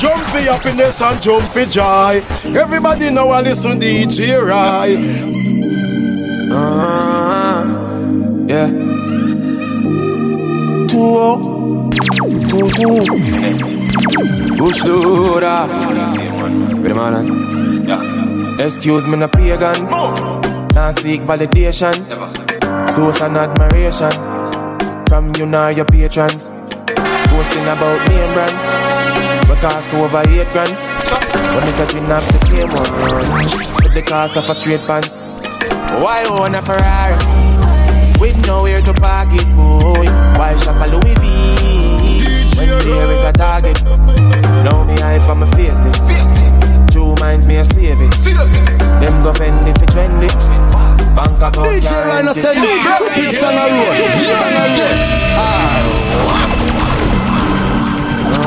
jump for happiness and jump for joy. Everybody now I listen to DJ Rai. Uh, yeah. Two oh, two two. Bush man? Yeah. Excuse me, no pagans. Now seek validation. Toast and admiration from you nor your patrons. Posting about name brands. Because over eight grand. When me searching up the same one. With the cost of a straight pants. Why own a Ferrari? With nowhere to park it, boy. Why shop a Louis V? When there is a target. Now me hype on my face, it. Two minds me a save it. Them go fend if it trendy. Bank account DJ Rai send it. Stupid song a road. Song a road. Ah.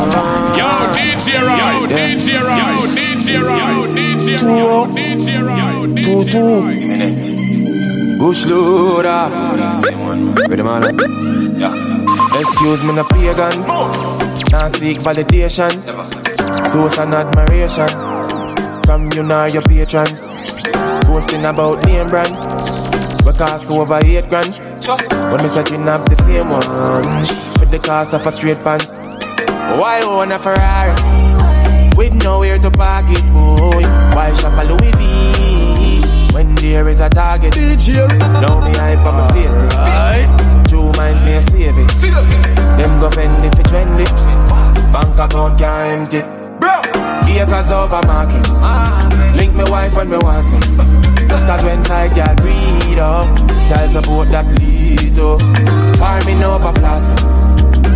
Yo, DJ Rai, yo, DJ Rai, yo, DJ Rai, yo, DJ Rai, yo, DJ Rai, yo, DJ Rai. Bush loader. Yeah. Excuse me, no pagans. Now seek validation. Toast and admiration. From you nor your patrons. Posting about name brands. We cost over eight grand. When me searching up the same one. With the cost of a straight pants. Why own a Ferrari? With nowhere to park it, boy. Why shop a Louis V? When there is a target. Now me hype on my face. it. Two minds me a save it. Them go fend if it trendy. Bank account can't empty. Bro, acres over markets. Link me wife when me want sex. Cause when side girl breed up, child support that lead to farming over plastic,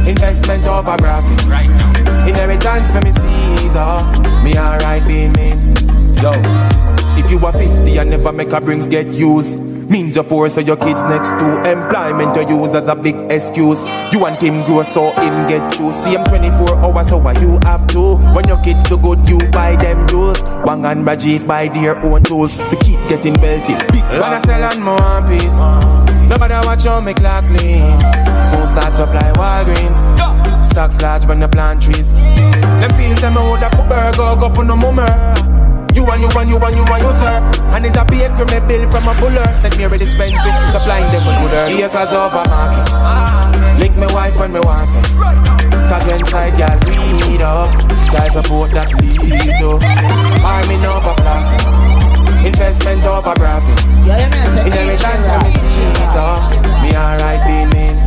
investment of over profit. Right now, inheritance for me seeds. Oh, me alright being mean. Yo, if you are 50 and never make a brings get used. Means you're poor, so your kids next to employment you use as a big excuse. You want him grow, so him get true. See him 24 hours, so why you have to? When your kids do good, you buy them jewels. Wang and Rajiv buy their own tools to keep getting belted. Big when I sell on more piece. Nobody watch on me class clean. So start supply Walgreens. Stock large when the plant trees. Them fields them hold up for burger, go up on the mummer. You and you and you and you and you, sir. And it's a baker me bill from a buller. Send me already expensive, supplying them with gooder. Acres over markets. Link me wife when me want sex. Cause when side girl weed up, guys support that lead up. Farming over plastic. Investment over profit. Inheritance from me seeds up. Me alright being mean.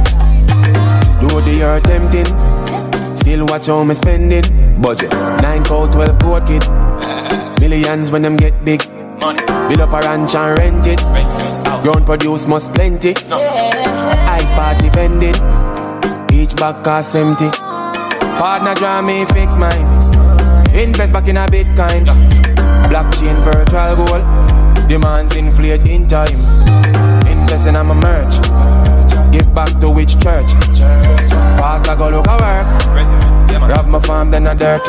Do the earth tempting. Still watch how me spending. Budget. 9 code 12 court kid. Millions when them get big. Money. Build up a ranch and rent it. Rent it out. Ground produce must plenty. No. Ice party vending. Each bag cost empty. Partner draw me fix mine. Invest back in a Bitcoin. Blockchain virtual gold. Demands inflate in time. Investing on my merch. Give back to which church? Pastor go look at work. Rob my farm then I dirt.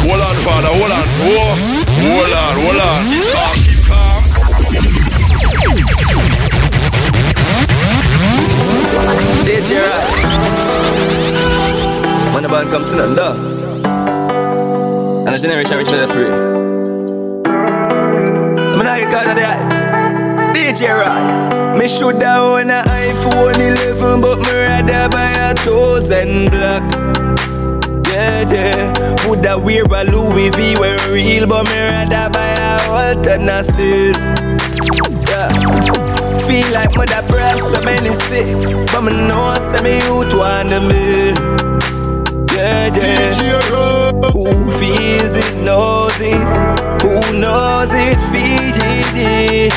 Hold on, father, hold on. Whoa. Hold on, hold on. Calm, keep calm. DJ Rai. When the band comes in under. And the generation reach the pray. I'm not get caught eye. DJ Rai. Me should have own an iPhone 11, but me rather buy a thousand black. Yeah, yeah. Would I wear a Louis V when real, but me rather buy a Walton still. Yeah. Feel like mother breath, so many sick, but me know say me youth want me. Yeah, yeah. Who feels it knows it. Who knows it feels it.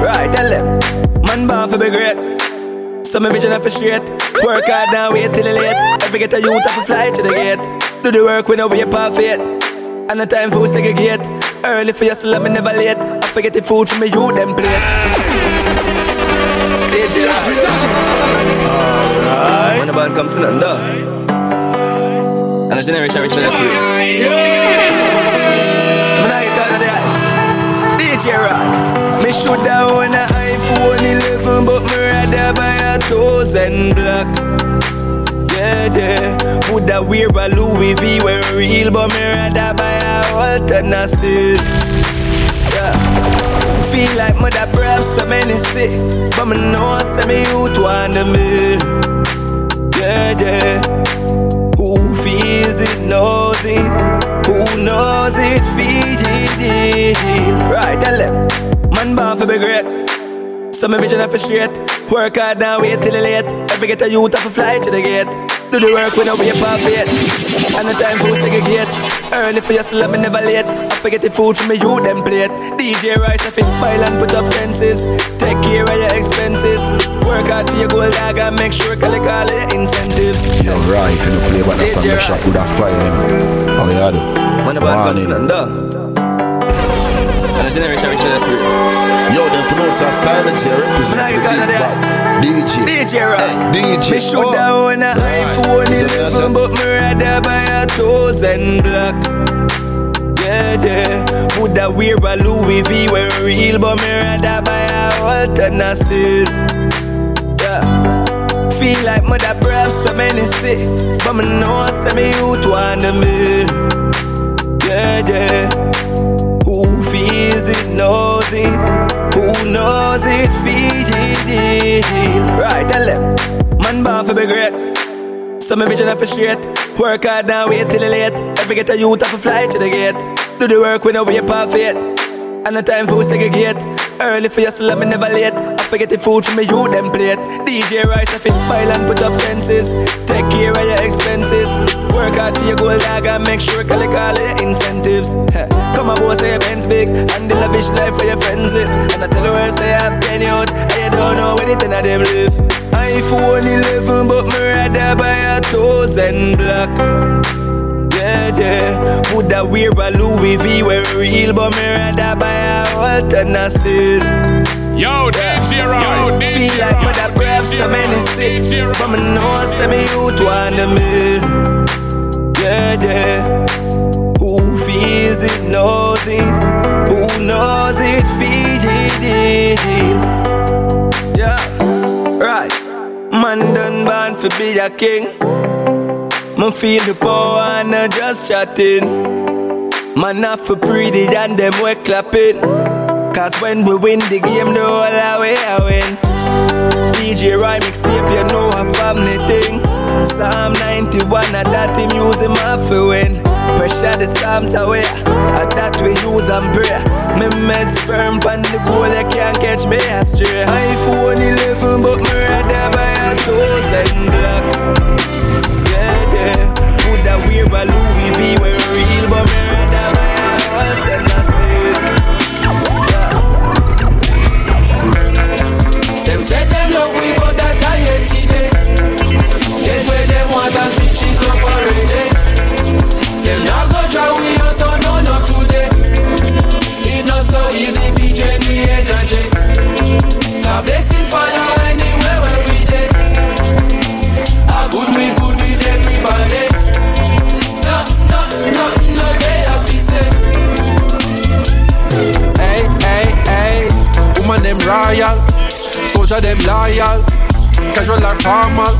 Right, tell them. Man born for be great. So my vision for straight. Work hard now, wait till it late. Every get a youth have to fly to the gate. Do the work when I wait perfect. And the time for segregate. Early for your slum, me never late. I forget the food from me, you them plate. Alright. When the band comes in under. And the generation reach the pray. I'm not get caught of the eye. DJ Rod. Me should have own an iPhone 11, but me rather buy a thousand black. Yeah, yeah. Woulda wear a Louis V when real, but me rather buy a Walton still. Yeah. Feel like mother breath, so many sick, but me know say me youth want me. Yeah, yeah. Feels it knows it. Who knows it feels it. Right, tell them. Man born for be great. So my vision for straight. Work hard now, wait till the late. Every get a youth have a fly to the gate. Do the work when I wait for it. And the time for segregate. Early for your slam, never late. I forget the food from me, you them plate. DJ Rice, I fit pile and put up fences. Take care of your expenses. Work hard for your gold dog and make sure call call your incentives. Yo, right, if you play but that's on the shop with a fire, you know. How you do? Man, about guns and And the generation which is Yo, them from outside style and here represent the big bad DJ. DJ oh. right. DJ. Me should oh. have own a iPhone 11, but me rather buy a thousand black. Yeah, yeah. Woulda wear a Louis V when real, but me rather buy a Walton still. Yeah. Feel like mother breath, so many sick, but me know say me youth want to me. Yeah, yeah. Who feels it knows it. Who knows it feed Right, tell them. Man born for be great. So my vision for straight. Work hard now, wait till late. Every get a youth have to fly to the gate. Do the work when I wait fate. And the time for segregate. Early for your slam, me never late. I forget the food from me, you them plate. DJ Rice, I fit pile and put up fences. Take care of your expenses. Work hard for your gold dog and make sure collect all your incentives. Come on, boss, say your Benz big. And the lavish life for your friends live. And I tell her, say I have 10 out. And you don't know anything of them live. iPhone 11, but me rather buy a thousand black. Yeah, yeah. Woulda wear a Louis V when real, but me rather buy a Walton still. Yo, DJ Yo, DJ Feel like mother breath, so many sick. But me know, say me youth want me yeah, yeah. Who feels it knows it. Who knows it feels it. Yeah, right. Man done born for be a king. Man feel the power and not just chatting. Man not for pretty and them we clapping. Cause when we win the game, the whole way I win. DJ Rhyme mixtape, you know a family thing. Psalm 91, and that him use him off win. Pressure the Psalms away, and that we use and pray. Me mess firm pan the goal, you can't catch me astray. iPhone 11, but me rather buy a thousand black. A Louis V royal, soldier them loyal, casual or formal.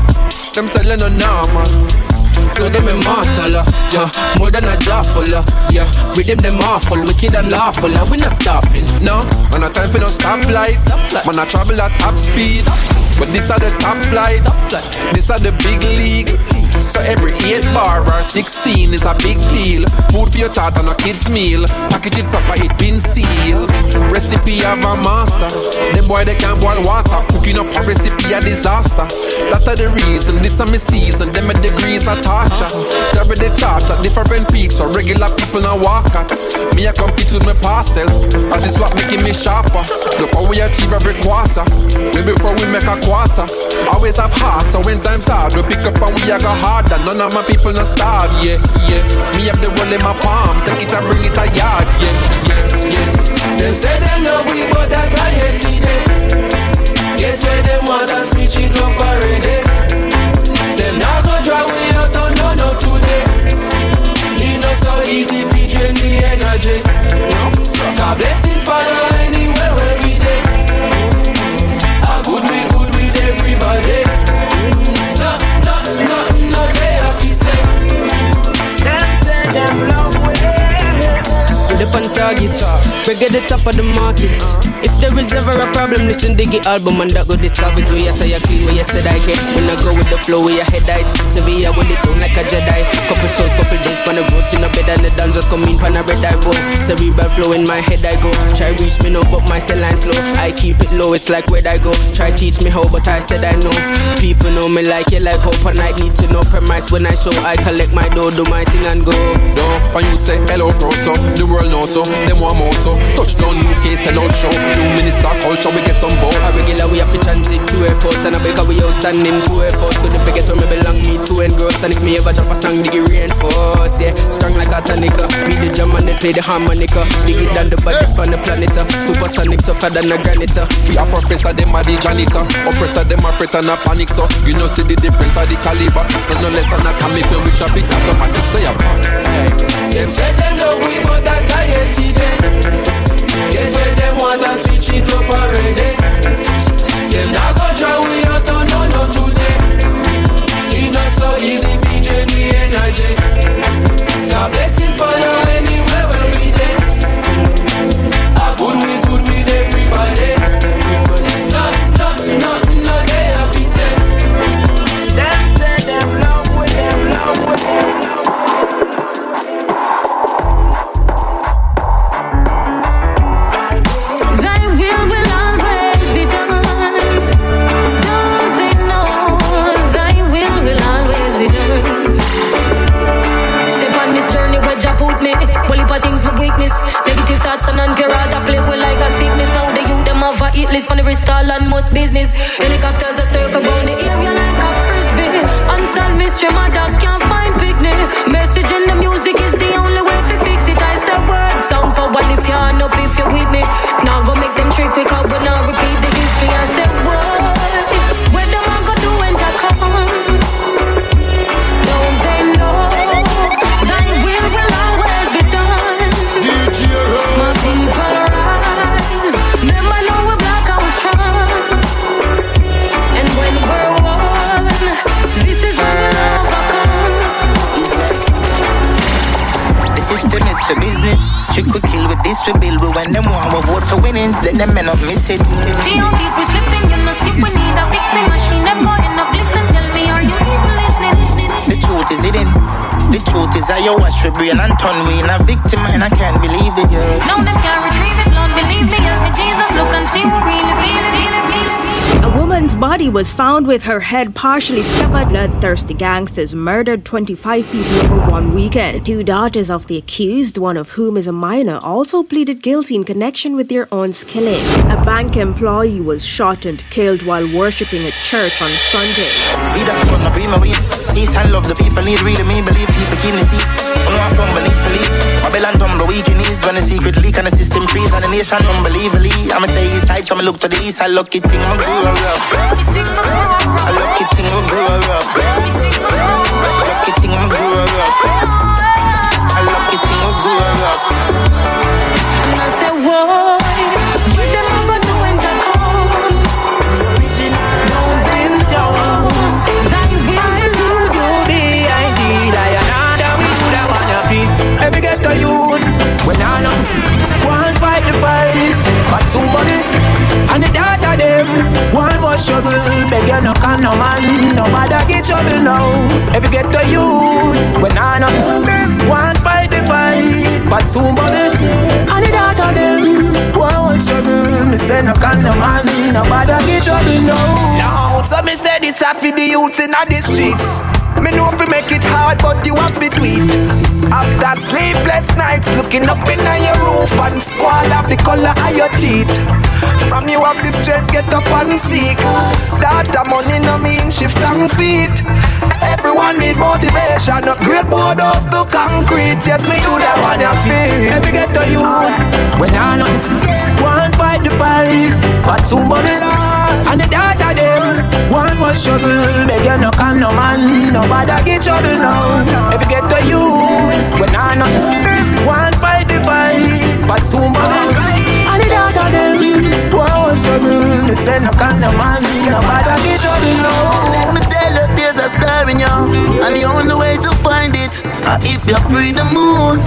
Them selling no normal. Flow them immortal, uh, yeah. More than a jawful, uh, yeah. Rhythm them awful, wicked and lawful, uh, we not stopping, no. Man, a time for no stoplight. Man, I travel at top speed. But this are the top flight. This are the big league. So every 8 bar or 16 is a big deal. Food for your thought on a kid's meal. Package it proper, it been sealed. Recipe of a master. Them boy they can't boil water. Cooking up a recipe a disaster. That are the reason. This are my season. Them a degrees of torture. Every the torture. Different peaks so regular people now walk at. Me I compete with my past self. That is what making me sharper. Look how we achieve every quarter. Maybe before we make a quarter. Always have heart. So when times hard, we pick up and we a go harder. None of my people not starve, yeah, yeah. Me have the world in my palm, take it and bring it a yard, yeah, yeah, yeah. Them say they love we, but that I see them. Get where them want and switch it up already. Them not go try we out on no no today. It not so easy featuring the energy. God blessings follow anywhere where we dey. A good we good with everybody. At the top of the markets. If there is ever a problem, listen to the album and that go the savage. We are tired clean where you said I can. When I go with the flow, where your head height. Sevilla with it down like a Jedi. Couple souls, couple days, pan the roads in a bed and the dance just come in pan a red eye bro. Cerebral flow in my head I go. Try reach me no, but my cell line slow. I keep it low, it's like where I go. Try teach me how, but I said I know. People know me like it, like hope and I need to know premise when I show. I collect my dough, do my thing and go. No, when you say hello proto, the world know to, them one moto. Touchdown UK, sell out show. New minister culture, we get some vote. A regular we have to transit to airport and I because we outstanding to force. Couldn't forget where me belong, me to engross. And if me ever drop a song, dig it reinforce. Yeah, strong like a tonica. Beat uh. the drum and then play the harmonica. Dig it down the baddest on the planet. Uh. Supersonic tougher than a granite. Uh. We are professor, them are the janitor. Oppressor, them are fret and a panic, so you know see the difference of the caliber. There's no less than a comic when we drop it automatic, say a Them say them love we, but that I see them. Them want and switch it up already. Them not go try we out on no no today. It not so easy drain we energy. Now blessings follow anywhere and heart, I play with like a sickness. Now the youth them have a hit list on every stall and most business. Helicopters a circle round the area like a frisbee. Unsolved mystery, my dog can't find picnic. Message in the music is the only way to fix it. I say word, sound power lift your hand up if you're with me. Now go make them trick quick out, but now repeat the history. I say this we build. But when them want we vote for winnings, then them may not miss it. See how we're slipping, you know, see we need a fixing machine. Them boy end up listen, tell me, are you even listening? The truth is hidden. The truth is I you watch for brain and turn we in a victim and I can't believe this. Yeah. No, them can't retrieve it, Lord, believe me, help me, Jesus, look and see who really feel it, feel it, feel it. Woman's body was found with her head partially severed. Bloodthirsty gangsters murdered 25 people over one weekend. Two daughters of the accused, one of whom is a minor, also pleaded guilty in connection with their aunt's killing. A bank employee was shot and killed while worshipping at church on Sunday. Babylon tumble weak in ease when the secret leak and the system freeze and the nation unbelievably. I'ma say east side, so I'ma look to the east. I lucky thing my grow rough. I lucky thing my grow rough. More struggle, beg you no can no man, nobody get trouble now. If you get ghetto you, when I know, one fight the fight, but somebody, and the daughter them, one struggle, me say no can no man, nobody get trouble now. Now, so me say for the youths in the streets. Me know fi make it hard, but you have to do it. After sleepless nights, looking up in your roof and squall of the color of your teeth. From you have the strength, get up and seek. That money no mean shift and feet. Everyone need motivation, upgrade borders to concrete. Yes, we do that one your feet. Every get to you, when I know one fight the fight, but somebody and the daughter them. One more trouble. beg you no can no man, nobody get trouble now. If you get to you, when I know one fight the fight, but somebody and the daughter them. One more struggle, me say no can no man, nobody get trouble now. It, uh, if you pray the moon.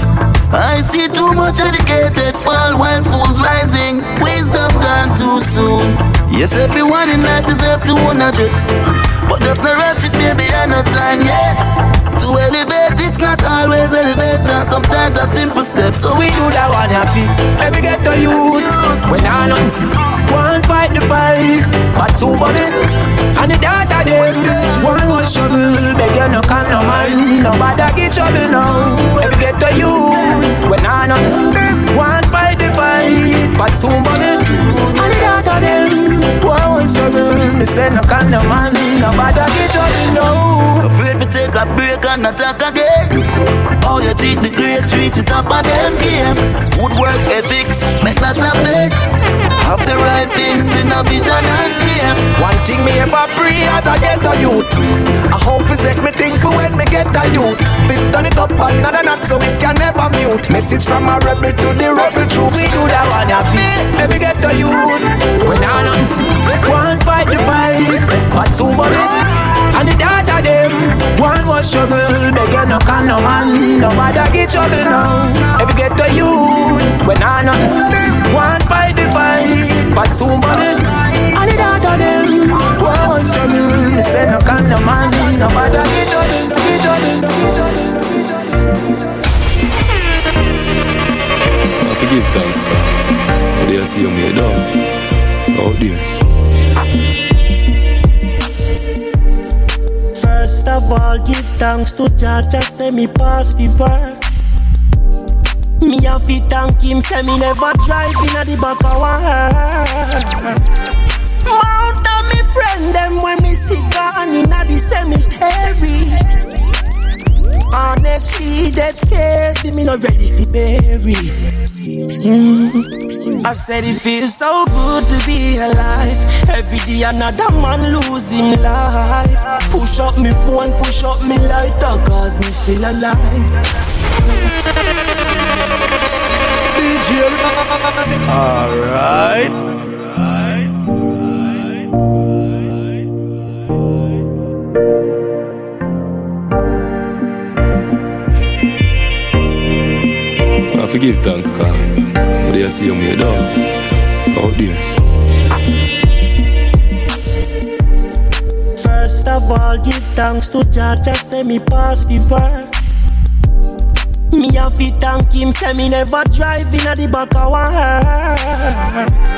I see too much educated fall while fools rising. Wisdom gone too soon. Yes, everyone in life deserve to own a jet. But just the ratchet, maybe I no time yet. To elevate, it's not always elevator. Sometimes a simple step. So we do that one happy. Let me get to you. When I know one fight the fight, but two body and the data them. One was trouble, beg you no can no man, nobody get trouble now. Let me get to you. When I know one fight the fight, but two body and the data them. One was trouble, me say no can no man, nobody get trouble now. Afraid to take a break and attack again. Oh, you think the grades reach the top of them game? Woodwork ethics, make that happen. Have the right things in a vision and aim. One thing me ever pray as I get a youth. I hope to set me think for when me get a youth. Fit turn it up another notch so it can never mute. Message from a rebel to the rebel troops. We do that one ya feel. Let me get a youth. When I know one fight the fight, but two body and the data them. One was trouble, beg you no can no man, nobody get trouble now. If you get to you, when I know one fight the fight, but somebody and the data them. One trouble, me say no can no man, get trouble, get trouble, get trouble, get trouble. Forgive thanks, God. They see me down out there. First of all, give thanks to Jah, just say me pass the verse. Me have to thank him, say me never drive in a the back of one. Mount of me friend them when me see gone in a the cemetery. Honestly, that scares me, me not ready for bury. Mm. I said it feels so good to be alive. Every day another man him life. Push up me phone, push up me lighter, cause me still alive. Alright. I forgive thanks, God. They see me down out there. First of all, give thanks to Jah, just say me pass the verse. Me have to thank him, say me never drive in a the back of hearse.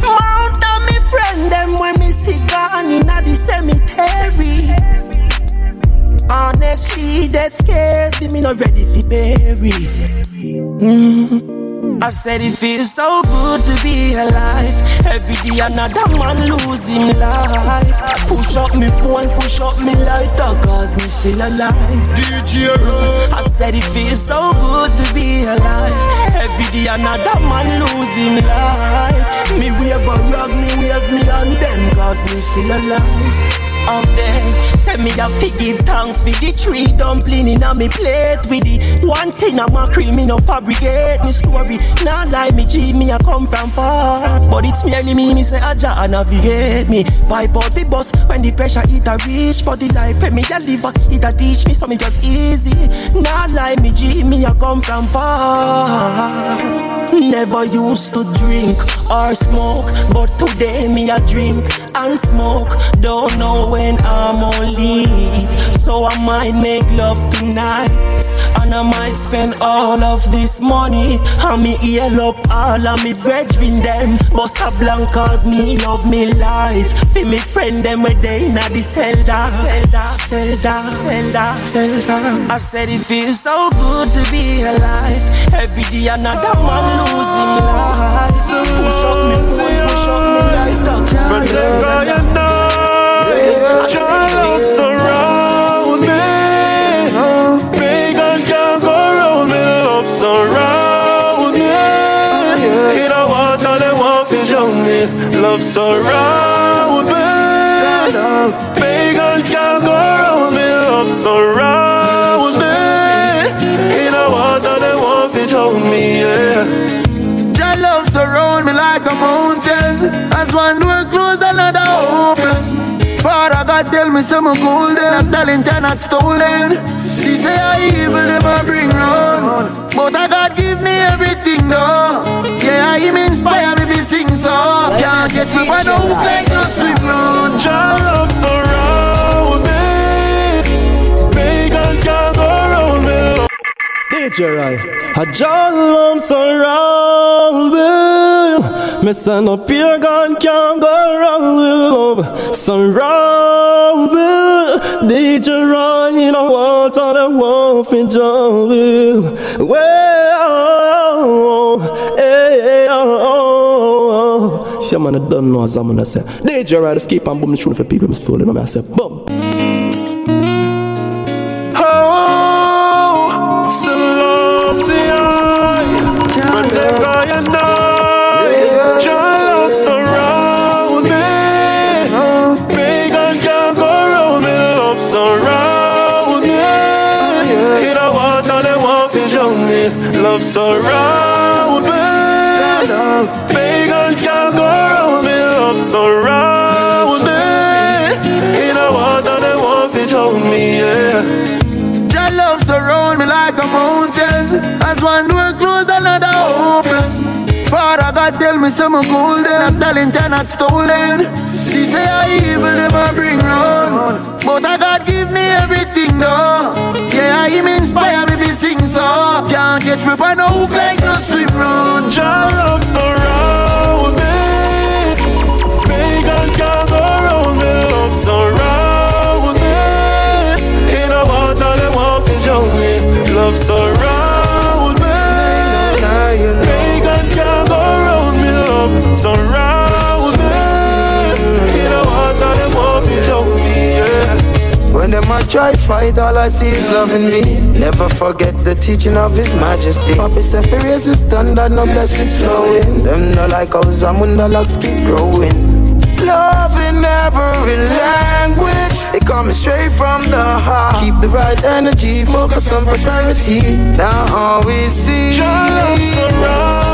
Mount of me friend them when me see gone in a the cemetery. Honestly, that scares me, me not ready for bury. Mm. I said it feels so good to be alive. Every day another man losing life. Push up me phone, push up me lighter, cause me still alive. DJ I said it feels so good to be alive. Every day another man losing life. Me wave a rug, me wave me on them, cause me still alive. Up there, say me a fi give thanks for the three dumpling in a me plate with the one thing I'm a cream me no fabricate me story. Not like me G me a come from far, but it's merely me me say aja a navigate me. Vibe out the bus when the pressure it a reach, but the life when me a live it a teach me so me just easy. Not like me G me a come from far. Never used to drink or smoke, but today me a drink and smoke. Don't know when I'm on leave, so I might make love tonight. And I might spend all of this money. And me heal up all of me brethren them. Bossa Blancas, me love me life. Fi me friend them where they inna the Zelda. Zelda, Zelda, Zelda, Zelda. I said it feels so good to be alive. Every day another man losing life. Push up me push up me Protect I Love surround me Pagan can't go round me Love surround me In a water they want to drown me yeah Your love surround me like a mountain. As one door close, another open. Father God tell me some golden, not talent and not stolen. She say I evil them a bring round, but I got give me everything though. Yeah, him inspire me to sing so. Can't catch me by no hook like no swim round. Your love surround me. Pagans can't go round me. DJ Rai, a John Lum surround me. Me stand up here, God can't go wrong with love. Surround me. DJ Rai, in a water, the wolf in jungle. Well, hey, eh, eh, oh, oh. See, man, I don't know as I'm gonna say. Rai, just keep on booming tune for people, I'm soul, you know me, I say, boom. Me some golden, not talent and not stolen. She say I evil them a bring round, but I God give me everything though. Yeah, him inspire me to sing so. Can't catch me by no hook like no swim round. Your love surround me. Pagans can't go round me. Love surround me. In the water, they want to drown me. Love surround them a try fight, all I see is loving me. Never forget the teaching of His Majesty. Papi said, "For raise His standard, no blessings flowing." Them no like how Zamunda locks keep growing. Love in every language, it comes straight from the heart. Keep the right energy, focus on prosperity. Now all we see. Your love surround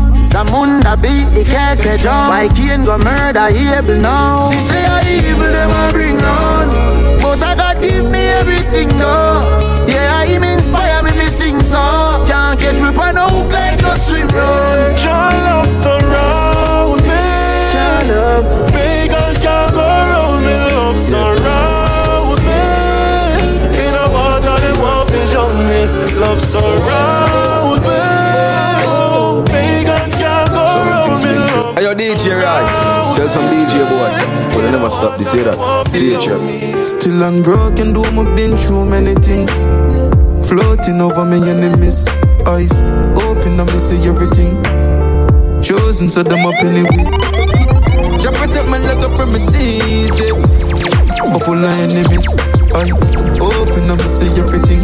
Samunda beat the catch on. Why Cain go murder Abel now? She say I evil them a bring on, but I God give me everything though. Yeah, I him inspire me, me sing so. Can't catch me no hook like no swim run. Your love surround me. Your love. Pagans can't go round me. Love surround me. In the water, they want to drown me. Love surround me. Love Hey, yo, DJ Rai. Tell some DJ boy. But I never stop to say that. DJ. Still unbroken, though I've been through many things. Floating over my enemies. Eyes open, I see everything. Chosen, so them up anyway. Just protect my like a premises. Yeah. But full of enemies. Eyes open, I'm see everything.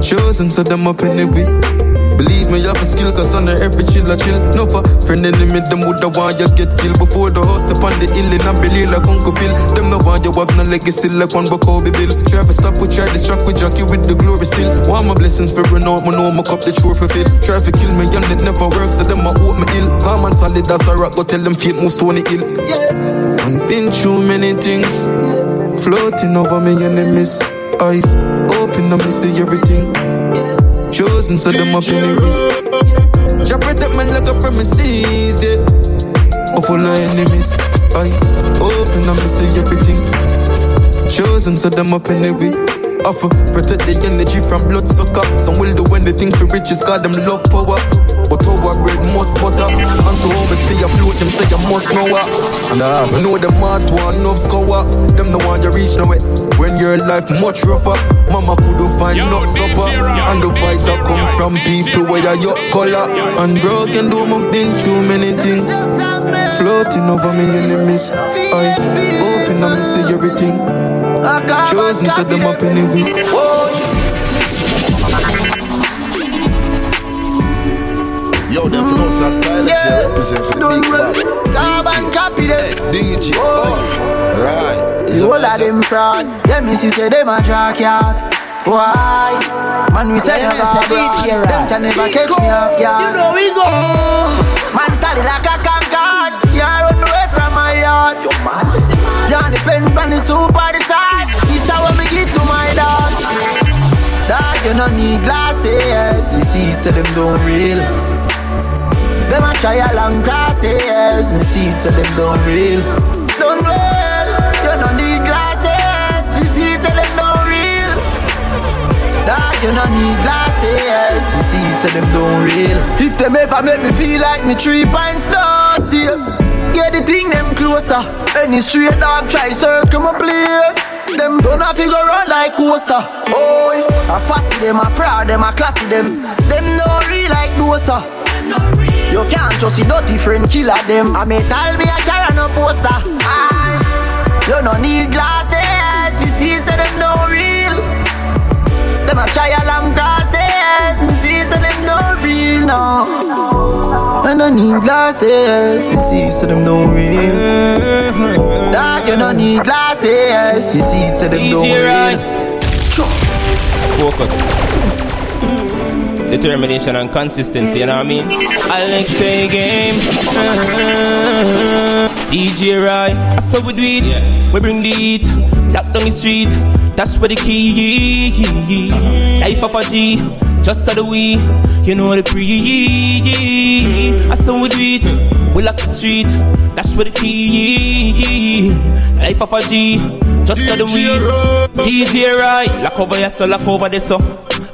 Chosen, so them up anyway. Believe me, you have a skill, cause under every chill I chill. No for friend enemy, them woulda want you get killed before the host upon the hill and I believe like Uncle Phil. Them no want you have no legacy like one but Kobe Bill. Try to stop with try distract with jockey with the glory still. Want my blessings for run out, me know my cup the chore fulfill. Try to kill me, young it never works, so them I hope me ill. Calm and solid as a rock, go tell them feet move stony hill. Yeah. I've been through many things, floating over me enemies. Eyes open, I see everything. Chosen, so them up in the way. Just protect me like a premises, yeah. Oh, full of enemies. Eyes open, I'm see everything. Chosen, so them up in the way. Offer protect the energy from blood sucker. Some will do anything for riches, got them love power. But our bread must butter. And to home stay afloat, them say you must know what. And I uh, know them heart want enough score. Them the one you reach now it. When your life much rougher. Mama could find no supper. And the fight that come from people where you your color. Unbroken dome, I've been through many things. Floating over me enemies. Eyes open, I see everything. Chosen, so them up anyway. Yo, them mm. from Northside Style, let's Yeah. represent for the Don't big worry. bad. Carbon copy them. DJ. Oh. oh. Right. The whole of them fraud. Them me see say them a track yard. Why? Man, we say Yeah, never Mr. abroad. DJ Them can never catch me off guard. You know we go. Man, solid like a concord. You run away from my yard. You mad? Down the pen from the soup or the side. This how when me get to my dogs. Dog, you no need glasses. You see, so them don't real. Them a try a long crosses. Me see, so them don't real. Don't real. You no need glasses. You see, so them don't real. Dog, you no need glasses. You see, so them don't real. If them ever make me feel like me three pints not safe. Get the thing them closer. Any straight dog try circle my place. Them don't have figure run like coaster. Oh, I fussy them, I fraud them, I clappy them. Them no real like dosa. You can't trust see no different killer them. I may tell me I carry no poster. Aye. You no need glasses. You see, so them no real. Them a try a long process. You see, so them no real now. I no need glasses. You see, so them no real. Dog, you no need glasses. You see, so them no real. Focus. Determination and consistency, you know what I mean? Alexei game. Uh-huh. DJ Roy, I saw we do it. We bring the heat. Lock down the street. That's where the key. Life of a G. Just out the way. You know the pre. I saw we do it. We lock the street. That's where the key. Life of a G. Just out the way. DJ Roy, lock over here, so lock over this so.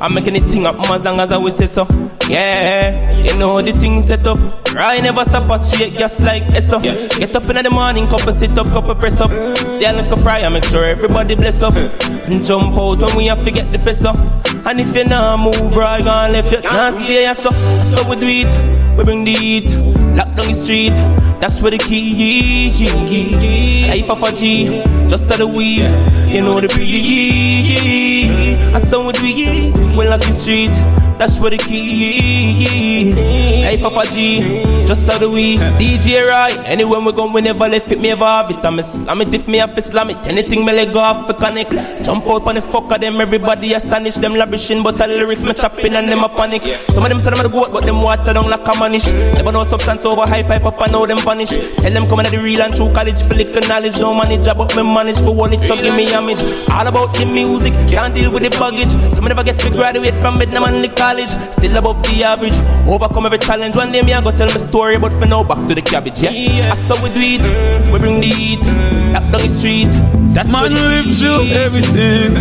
I'm making it thing up as long as I will say so. Yeah, you know the thing set up. Right, never stop us shake just like eso. Get up in the morning, couple sit up, couple press up. See a little prayer, make sure everybody bless up. And jump out when we have to get the peso. And if you not move right, gonna left you not stay yeah, so. So we do it, we bring the heat, lock down the street. That's where the key. Life of a G, just out the weed. You know the pre. I saw we do it, we lock the street. That's where the key. Life of a G, just out the weed. DJ right, anywhere we go, we never left it, me ever have it. I'm a slam it if me have to slam it. Anything me let go off, we connect. Jump out on the fuck of them, everybody astonish them lavishing, but the lyrics me chopping and them a panic. Some of them say them a goat, but them water down like a manish. Never know substance over hype, hype up and know them vanish. Tell them coming at the real and true college, for liquor knowledge, no manager, but me manage for one it's so give me homage. All about the music, can't deal with the baggage. Some never get to graduate from Vietnam and the still above the average. Overcome every challenge. One day me I go tell my story, but for now back to the cabbage. Yeah, I saw we do it, we bring the heat, Up down the street. That's Man, live through everything.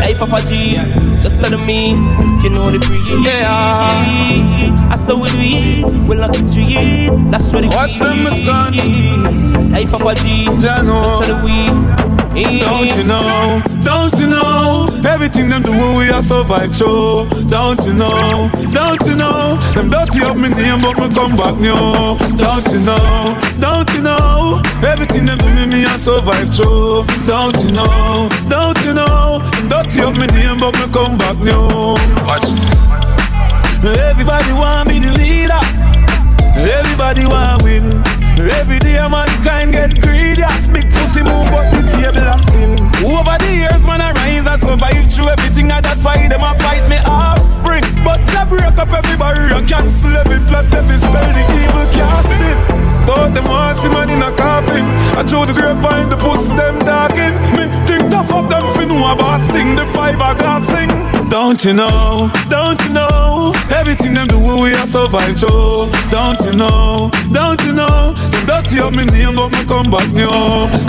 Life of a G, just tell me, you know the pre. Yeah, I saw we do it, we lock the street. That's what it Watch them, my son. Life of a G, just tell me. Don't you know? Don't you know? Everything them do we are survive show. Don't you know? Don't you know? Them dirty up me name but me come back new. Don't you know? Don't you know? Everything them do me me a survive show. Don't you know? Don't you know? Them dirty up me name but me come back new. Watch. Everybody want be the leader. Everybody want win. Every day mankind get greedy. Big pussy move but the table a spin. Over the years man I rise and survive through everything and that's why them a fight me offspring. But I break up every barrier, cancel every plot, every spell the evil casting. But them want see man in a coffin. I throw the grapevine, the pussy them talking. Me think tough up them fin know a boss thing, the fiber glass thing. Don't you know? Don't you know? Everything them do we are survive Joe. Don't you know? Don't you know? Dirty up me name but me come back new.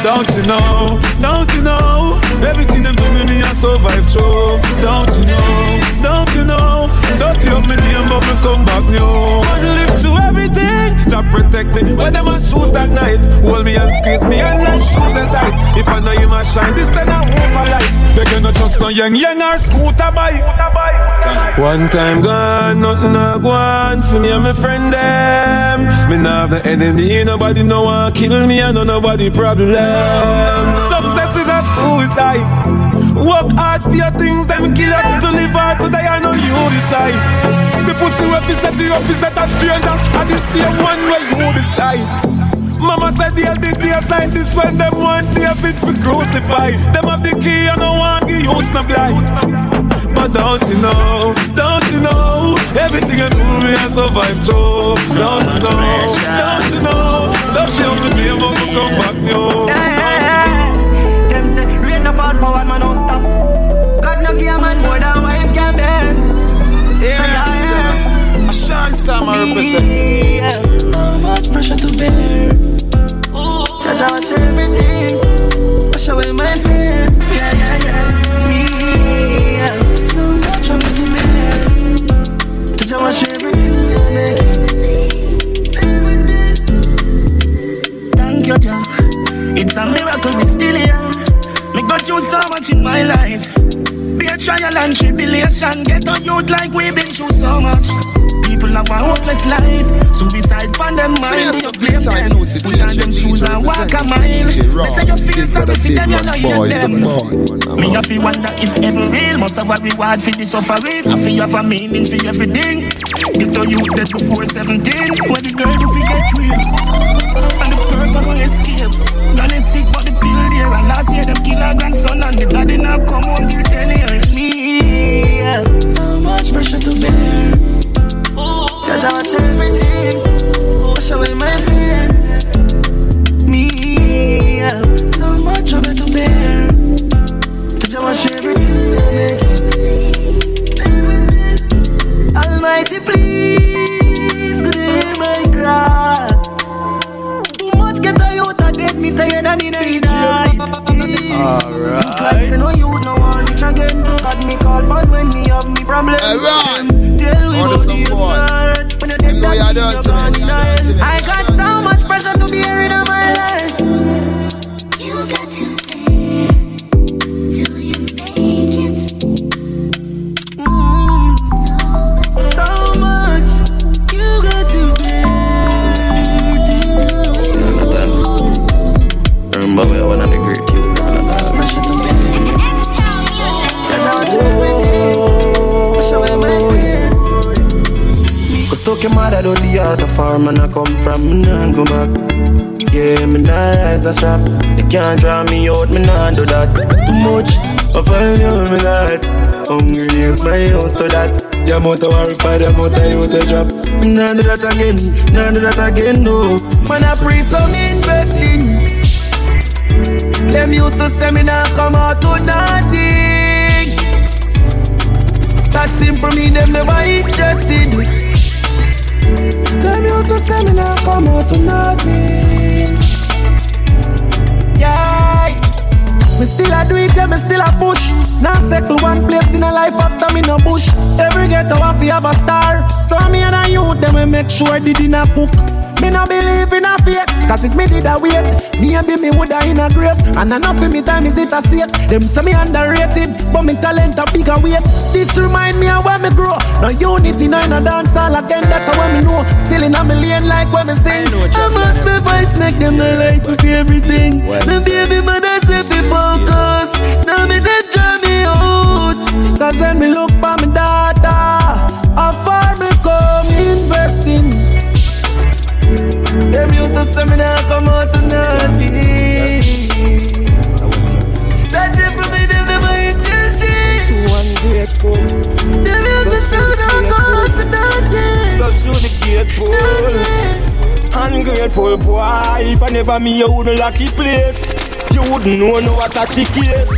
Don't you know? Don't you know? Everything them do me me a survive Joe. Don't you know? Don't you know? Dirty up me name but me come back new. Man live through everything. Jah protect me when them a shoot at night. hold me and squeeze me and like shoes and tight. If I know you must shine, this then I won't for light. Beg you trust no young young or scooter bike. One time gone, nothing a go for me and my friend them. Me nah have the enemy, nobody no one kill me, I know nobody problem. Success is a suicide. Work hard for your things, them kill up to live hard to die, I know you decide. The pussy represent the office that a stranger, and the same one where you decide. Mama said the other days like this when them want David for crucify. Them have the key and no one give youths no blind. But don't you know, don't you know, everything I do me I survive through. Don't you know, don't you know, don't tell me me about to come back yo. Them say rain no fall, power man no stop. God no give a man more than what him can bear. Yeah, A shark star man represent. yeah. So much pressure to bear. Judge I wash everything. Wash away my It's a miracle we still here. Me got you so much in my life. Be a trial and tribulation. Get a youth like we been through so much. People have a hopeless life. Suicide's on them mind. They blame them. Put on them shoes and walk a mile. They say you feel sorry for them, you know you them. Me a fi wonder if ever real must have a reward for the suffering. I feel have a meaning for everything. Get to you dead before 17. When the girl you forget real. Will escape. Gonna sick for the pill there. And last year them kill grandson and the daddy now come home till 10 years. Me, so much pressure to bear. Judge, watch everything. Wash away my fears. Me, so much trouble to bear. Judge, watch everything. I me tired and in a night. Alright. Like say no you no one rich again. God me call man when me have me problem. Alright. Tell we go the word. When you dead that you're gone your mother don't the heart of farm and I come from, me nah go back. Yeah, me nah rise a strap. They can't draw me out, me nah do that. Too much, I find you me that. Hungry is my house to that. Of worry for amount of you to drop. Me nah do that again, nah do that again, no. Man, I pray some investing. Them used to say me nah come out to nothing. That simple me, them never interested. Them used to say me nah come out to nothing. Yeah, me still a do it, yeah, me still a push. Now settle one place in a life after me no bush. Every ghetto have to have a star. So me and a youth, them we make sure the dinner cook. Me no believe in a fate, cause if me did a wait, maybe me woulda in a grave. And enough of me time is it a set. Them say me underrated, but me talent a bigger weight. This remind me of when me grow. No unity, no in a dance hall again, that's how me know. Still in a million like when me sing. I must be voice make them the light with everything. Me baby mother say be focus. Now me they draw me out. Cause when me look nah come out. That's it for me, them never interested. Too ungrateful. Them used to say me nah come out to nothing. Just through the gateful. Ungrateful boy, if I never me, you wouldn't lock place. You wouldn't know no what a chick is.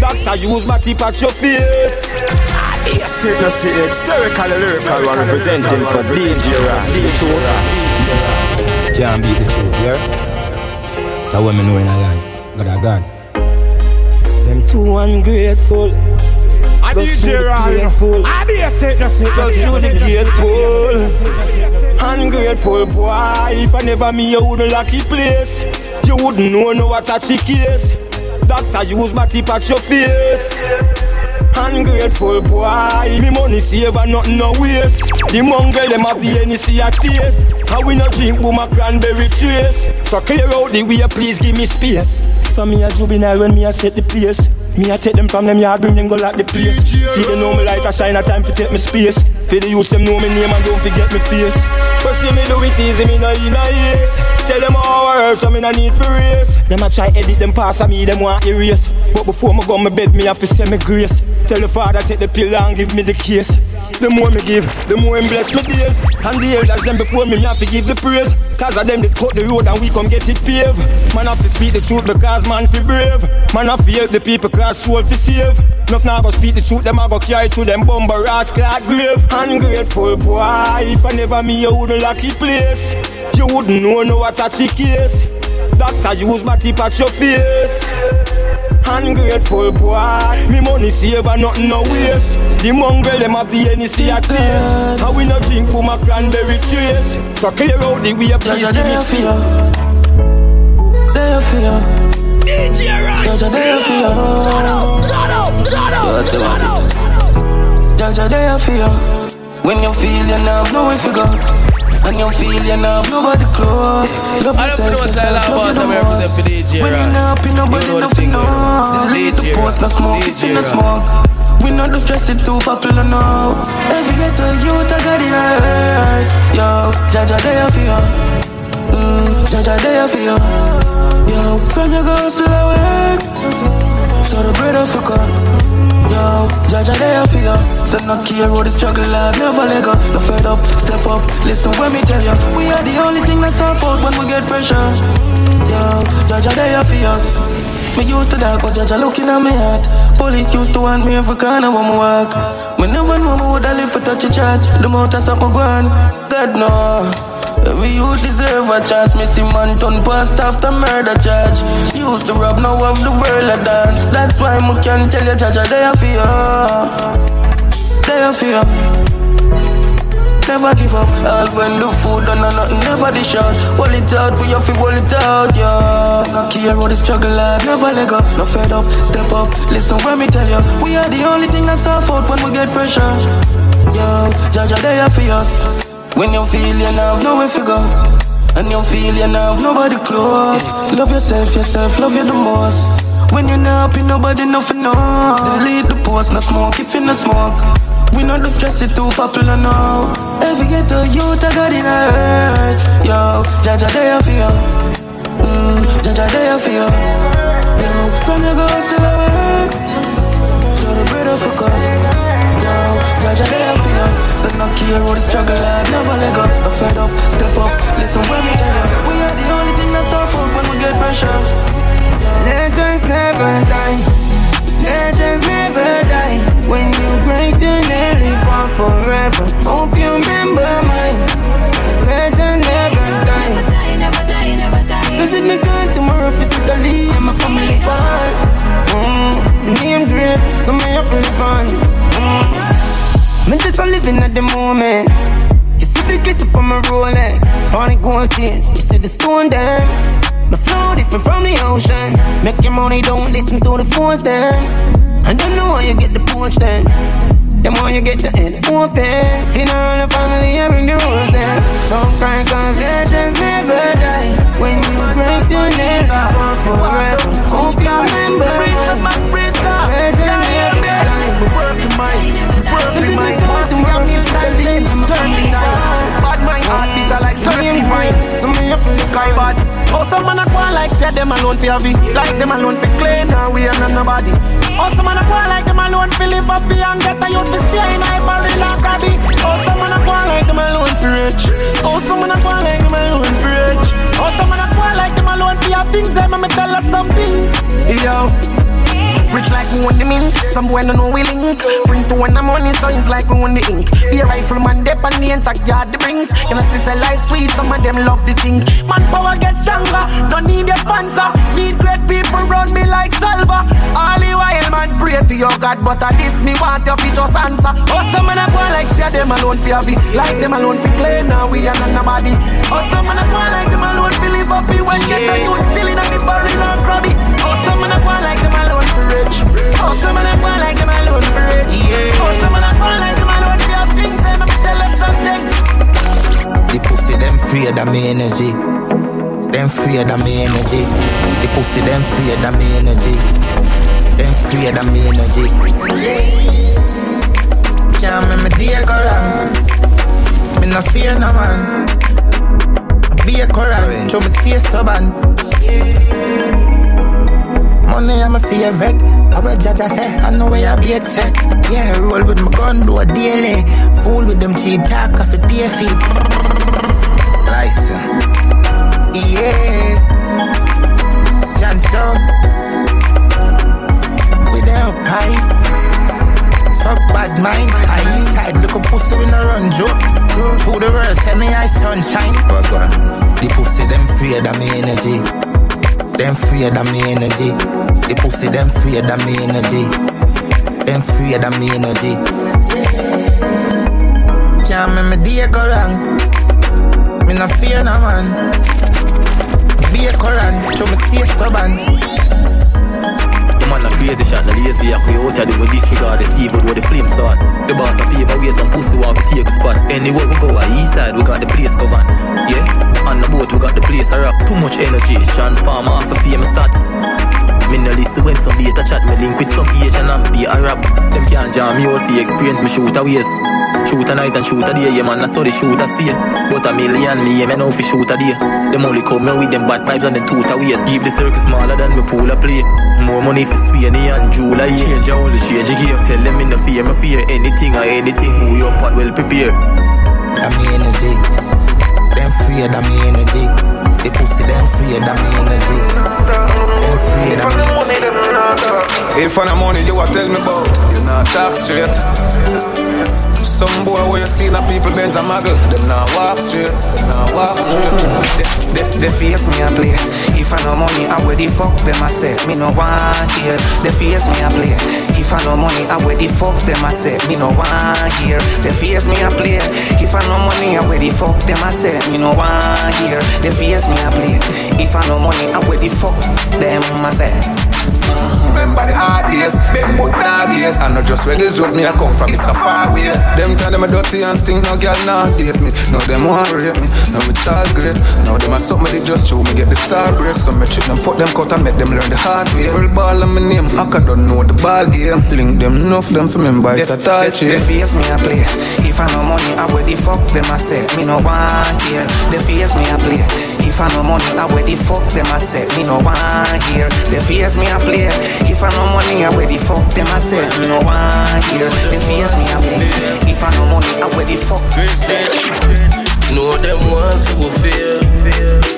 Doctor use my tip at your face. Yes, it, no see it. Lyrical, lyrical one representing for DJ Rod. Can't beat the truth, yeah? That's what me know in a life. God, a God. Them too ungrateful. I Just DJ through the Rod. painful. I be a set, no set. Just through the gateful. Ungrateful boy. If I never me, you wouldn't lock it place. You wouldn't know no what a chick is. Doctor use my tip at your face. Ungrateful boy, me money save and nothing no waste. The mongrel them have the NEC a taste. And we no drink a cranberry trace. So clear out the way, please give me space. For me a juvenile when me a set the pace. Me a take them from them yard, bring them go like the place. See they know me like a shine, a time to take me space. For the youth them know me name and don't forget me face. But see me do it easy, me no in a. Tell them how I work, so me no need for race. Them a try edit them pass of me, them want erase. But before me go my bed, me have to send me grace. Tell the father take the pill and give me the case. The more me give, the more him bless me days. And the elders them before me, me have to give the praise. Cause of them that cut the road and we come get it paved. Man have to speak the truth because man fi brave. Man have to help the people cause soul fi save. Enough now go speak the truth, them I go carry through them bumper ass clad grave. Ungrateful boy, if I never me you wouldn't lock it place. You wouldn't know no what a chick is. Doctor use my tip at your face. Ungrateful boy, me money save and nothing no waste. The mongrel them have the NEC a taste. And we no drink from a cranberry trace. So clear out the way, please give me space. There for you. Jaja, there for you. Jaja, there for you. When you feel you now, know if you go. And you feel you now, nobody close. Love I don't know what's I love about them represent for DJ When you now up in nobody You know nothing thing, know. man. Delete the post, no smoke, it's in the smoke. We not the stress it too popular now. Every ghetto youth I got it right. Yo, Jaja there for you. Mm, Jaja there for you. Yo, from your girl still awake. So the bread of a cup. Yo, Jaja there for you. So no care what the struggle I never let go. No fed up, step up. Listen when me tell you, we are the only thing that's our fault when we get pressure. Yo, Jaja there for us. Me used to dark, but Jaja looking at me heart. Police used to want me every corner when me walk. Me never know me woulda live for touch a charge. The mouth of something gone. God no. Every you deserve a chance. See man turn past after murder charge. Used to rob, now of the world a dance. That's why me can tell you, Jaja, they are you. They are you. Never give up, all when the food done and nothing, never the shot. Hold it out, we have to hold it out, yeah. No care what the struggle life, never let go, no fed up, step up. Listen when me tell you, we are the only thing that's our fault when we get pressure. Yo, Jaja, they are for us. When you feel you now, know where to go. And you feel you now, nobody close. Love yourself, yourself, love you the most. When you're not happy, nobody nothing know. Delete the post, no smoke if you no smoke. We know the stress it too popular now. Every ghetto youth I got in a hurt. Yo, Jaja they are for you. Mm, Jaja they are for you. Yo, from your girl still I work. So the bread of a cup. Yo, Jaja they for you. So no care what the struggle I never let go. No fed up, step up. Listen when me tell you, we are the only thing that's fault when we get pressure. Legends never die. Legends never die. When you break, you nearly fall forever. Hope you remember mine. Legend never die. Visit me gone tomorrow physically. I'm a family part. Mm, name great, so have to live on. Mm. Me just a living at the moment. You see the glitter from my Rolex, on the gold chain. You see the stone there. My flow different from the ocean. Make your money, don't listen to the them. I don't know how you get the punch then. The more you get the end open. Funeral the family, I bring the rules then. Don't cry cause legends never die. When you break your neck, fall forever. Hope you remember. Legends never die. Working mind, working mind, bossy and me standing, turning time. Bad mind, heart beater like thirsty fine. Some me in sky bad. Oh, some man a go like say them alone for have Like them alone for clean, now we are not nobody. Oh, some man a go like them alone for live up and get a youth for stay in a barrel like crabby. Oh, some man a go like them alone for rich. Oh, some man a go like them alone for rich. Oh, some man a go like them alone for have things. Hey, me tell us something. Yo. Rich like we want the mint, some boy don't know we link. Bring to one the money, so it's like we want the ink. Be a rifleman, dep on the inside yard the brings. You know, see, life sweet, some of them love the thing. Man, power gets stronger, don't need a sponsor. Need great people run me like salva. All the while, man, pray to your God, but I this me want your feet just answer. Oh, some man a go like say them alone have like them alone for clean, now we are not nobody. Oh, some man a go like them alone for live up, be well, get a youth still in church. Oh, some of them want like them alone for it. Yeah. Oh, some of them want like them alone for have things. I'm up to left something. The pussy them free of me energy. Them free of me energy. The pussy them free of me energy. Them free of me energy. Yeah. Can't make me deal go wrong. Me no fear no man. Be a courage, so me a stubborn. Money I'm a favorite I will judge I say, I know where I be at set. Yeah, roll with my gun, do a daily. Fool with them cheap talk, off the pay feet. License. Yeah. Johnstone. Up high. Fuck bad mind. I inside, look a pussy in a run, Joe. Through the world, send me eye sunshine. But God, the pussy them afraid of me energy. Them afraid of me energy. The pussy them afraid of me energy. Them afraid of me energy. Can't make me day go wrong. Me no fear no man. Be a Quran, so me stay stubborn. Man a crazy shot, the lazy a you out of the way disregard the evil where the flame start. The boss a pave away some pussy want to take a spot. Anywhere we go, a east side we got the place covered. Yeah, on the boat we got the place a rock. Too much energy, transform off of famous stats. Me no listen when some beta chat me link with some Asian and be a rap. Them can't jam me out for experience me shoot a ways. Shoot a night and shoot a day, yeah man, that's how they shoot a stay. But a million me, yeah, me know fi shoot a day. Them only come here with them bad vibes and them two a ways. Keep the circle smaller than me pool a play. More money for Sweeney and July. Change a only change the game. Tell them in the fear, me fear anything or anything. Who your part well prepare. Me energy. Them of me energy. Them afraid of me energy. Them afraid of me. If the money you want tell me about, you not talk straight. Some boy where you see the people Benz a muggle, them not walk straight, not walk straight. They, they face me a play. If I no money, I where the fuck them I say. Me no want here. They face me a play. If I no money, I where the fuck them I say. Me no want here. They face me a play. If I no money, I where the fuck them I say. Me no want here. They face me a play. If I no money, I where the fuck them I say. Remember the hard days, them good dog days. I know just where this road me I come from, it's a far way. Them time them a dirty and stink, no girl not date me. No them want rape me, now it's all great. Now them a something they just show me get the star break. So me treat them, fuck them cut and make them learn the hard way. World ball and my name, I can don't know the ball game. Link them enough, them for member, it's a tall They shit. face me a play. If I no money, I where the fuck them I say. Me no want here. They face me a play. If I no money, I where the fuck them I say. Me no want here. They face me a play. If I no money, I where the fuck them I say. Me no want here. They face me play. If I no money, I where the fuck. Know them ones who fear.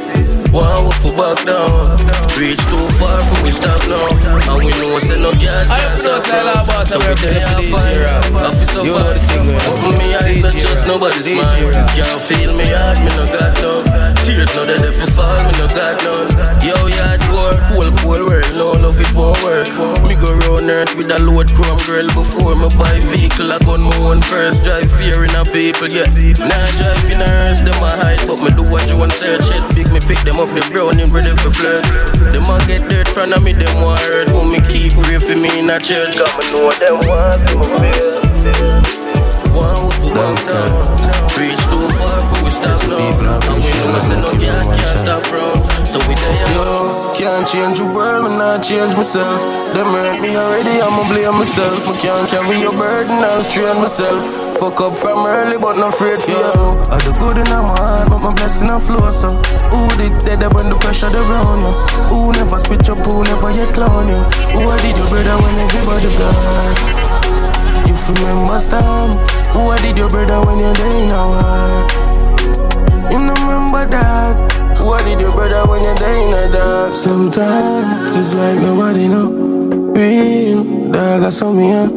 One who for back down. Reach too far for we stop now. And we know say no girl can't stop now. So we there on fire. Officer fire. Open me eyes, not just nobody's mind. Can't feel me heart, me no got love. Tears no dead for fall, me no got none. Yo, yard war, cool, cool world. No love it won't work. Me go round earth with a load chrome girl before me buy vehicle. I gun my own first. Drive fear in a people, yeah. Nah, drive in a hearse, them a hide, but me do what you want search it. Big me pick them up, the brown and ready for flirt. Them a get dirt front of me, them want hurt. But me keep pray for me in a church. Cause me know them want to feel. One for one down. Reach too far for we stop now. And we know say no girl can't stop rounds. So we there. Yo, can't change the world, me not change myself. Them hurt me already, I'ma blame myself. I can't carry your burden, I'll strain myself. Fuck up from early, but not afraid for you. I do good in my heart, but my blessing I flow so. Who did that when the pressure around you? Who never switch up, who never yet clown you? Who I did your brother when everybody gone? You remember time? Who I did your brother when you're there in our You know remember that? Who did your brother when you're there in the dark? Sometimes it's like nobody know. Real dog, I saw me up.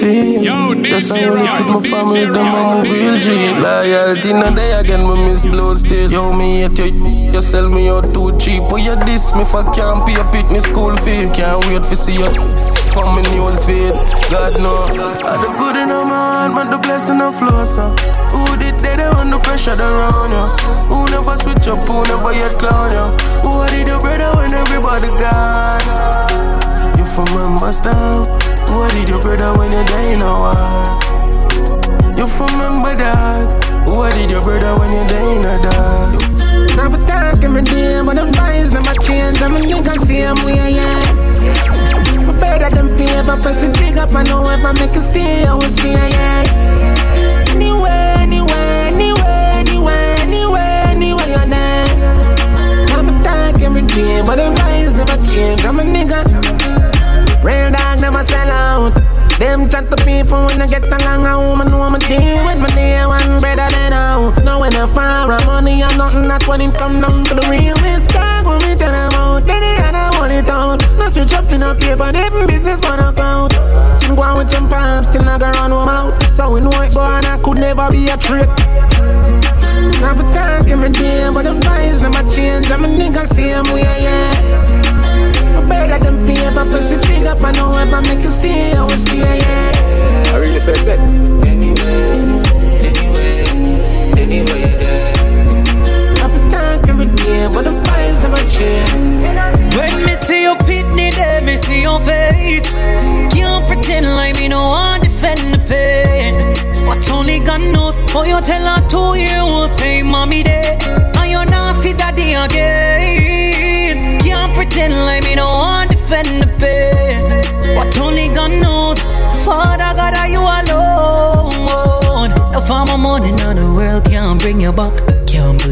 Yo, That's how I keep my family, DJ them I'm real G. Loyalty, no day again, me miss blow still. Yo, me hate you, you sell me out too cheap. But you diss me for can't pay a pick me school fee. Can't wait for see you on my news feed. God know, I do good in my heart, man, the blessing of flow, so. Who did that on the pressure around you? Who never switch up, who never yet clown you? Who I did your brother when everybody gone? You from my must Who I did your brother when you're dying now? You remember that? What did your brother when you day in a dog? Never talk every day, but the vibes never change. I'm a nigga same way, yeah. My better than pay I press the trigger, I know if I make a stay, I will stay, yeah. Anywhere, anywhere, anywhere, anywhere, anywhere, anywhere you're there. Never talk every day, but the vibes never change. I'm a nigga. Real dog never sell out. Them chat to people when I get along, a woman know me deal with my day one better than now. Now when I fire a money and nothing, that's when it come down to the real mistake. When me tell them out, then they had to hold it out. Now switch up in a paper, them business man account. Some go with some pops, still not gonna run home out. So we know it go on, I could never be a trick. Never talk every day, but the vibes never change. I'm a nigga same way, yeah. I better than if press the trigger, I know if I make it stay, I will stay, yeah. I really said set. Anyway, anyway, anyway, yeah. Never talk every day, but the vibes never change. When me see your pitney there, me see your face. Can't pretend like me no one defend the pain. But only God knows how you tell her two year old say mommy dead. And you not see daddy again. Can't pretend like me no one defend the pain. But only God knows. Father God, are you alone? The farmer money in the world can't bring you back.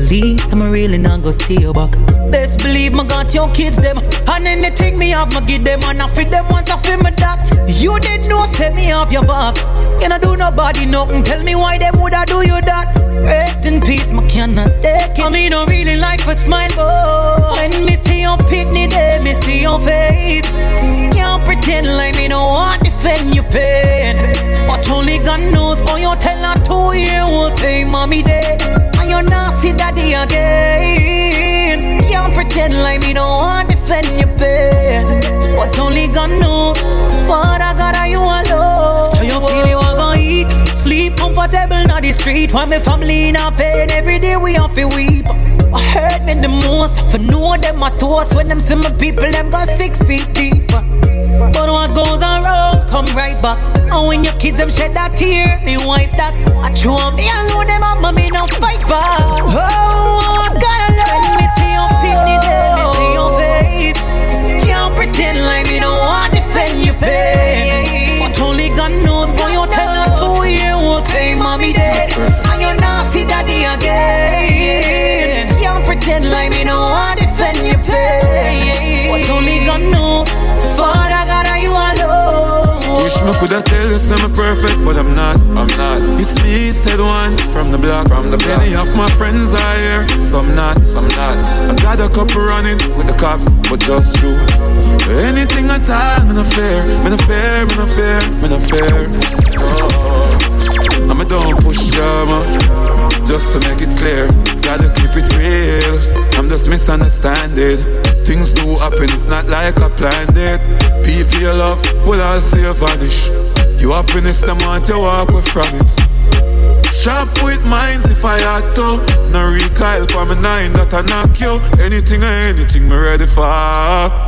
Believe. Some really not go see you back. Best believe me got your kids them. And anything me have me give them. And I feed them once I feel me that. You did know say me have your back. You know do nobody nothing. Tell me why them woulda do you that. Rest in peace me cannot take it. I mean don't really like for smile but When me see your pitney there Me see your face. Can't pretend like me no want to defend your pain But only God knows how you tell her two year say mommy dead And you not see daddy again. Can't pretend like me don't want to defend your pain. But only God knows Father God are you alone. So you feel you are gonna eat Sleep comfortable on the street. While my family in a pain Every day we have to weep. I hurt me the most I know them a toast. When them see my people Them got six feet deep But what goes around Come right back. And when your kids them shed that tear Me wipe that. I chew on me alone Them up me no fight back me coulda tell you I'm perfect, but I'm not. I'm not. It's me, said one from the block. From the block. Many of my friends are here, some not, some not. I got a couple running with the cops, but just true. Anything at all, me no fear, me no fear, me no fear, me no fear. Oh, I'm a don't push drama, just to make it clear. Gotta keep it real. I'm just misunderstanding. Things do happen, it's not like I planned it. People you love will all see you vanish. You happiness, them want to walk away from it. Sharp with minds if I had to. No recoil for me nine that I knock you. Anything or anything me ready for.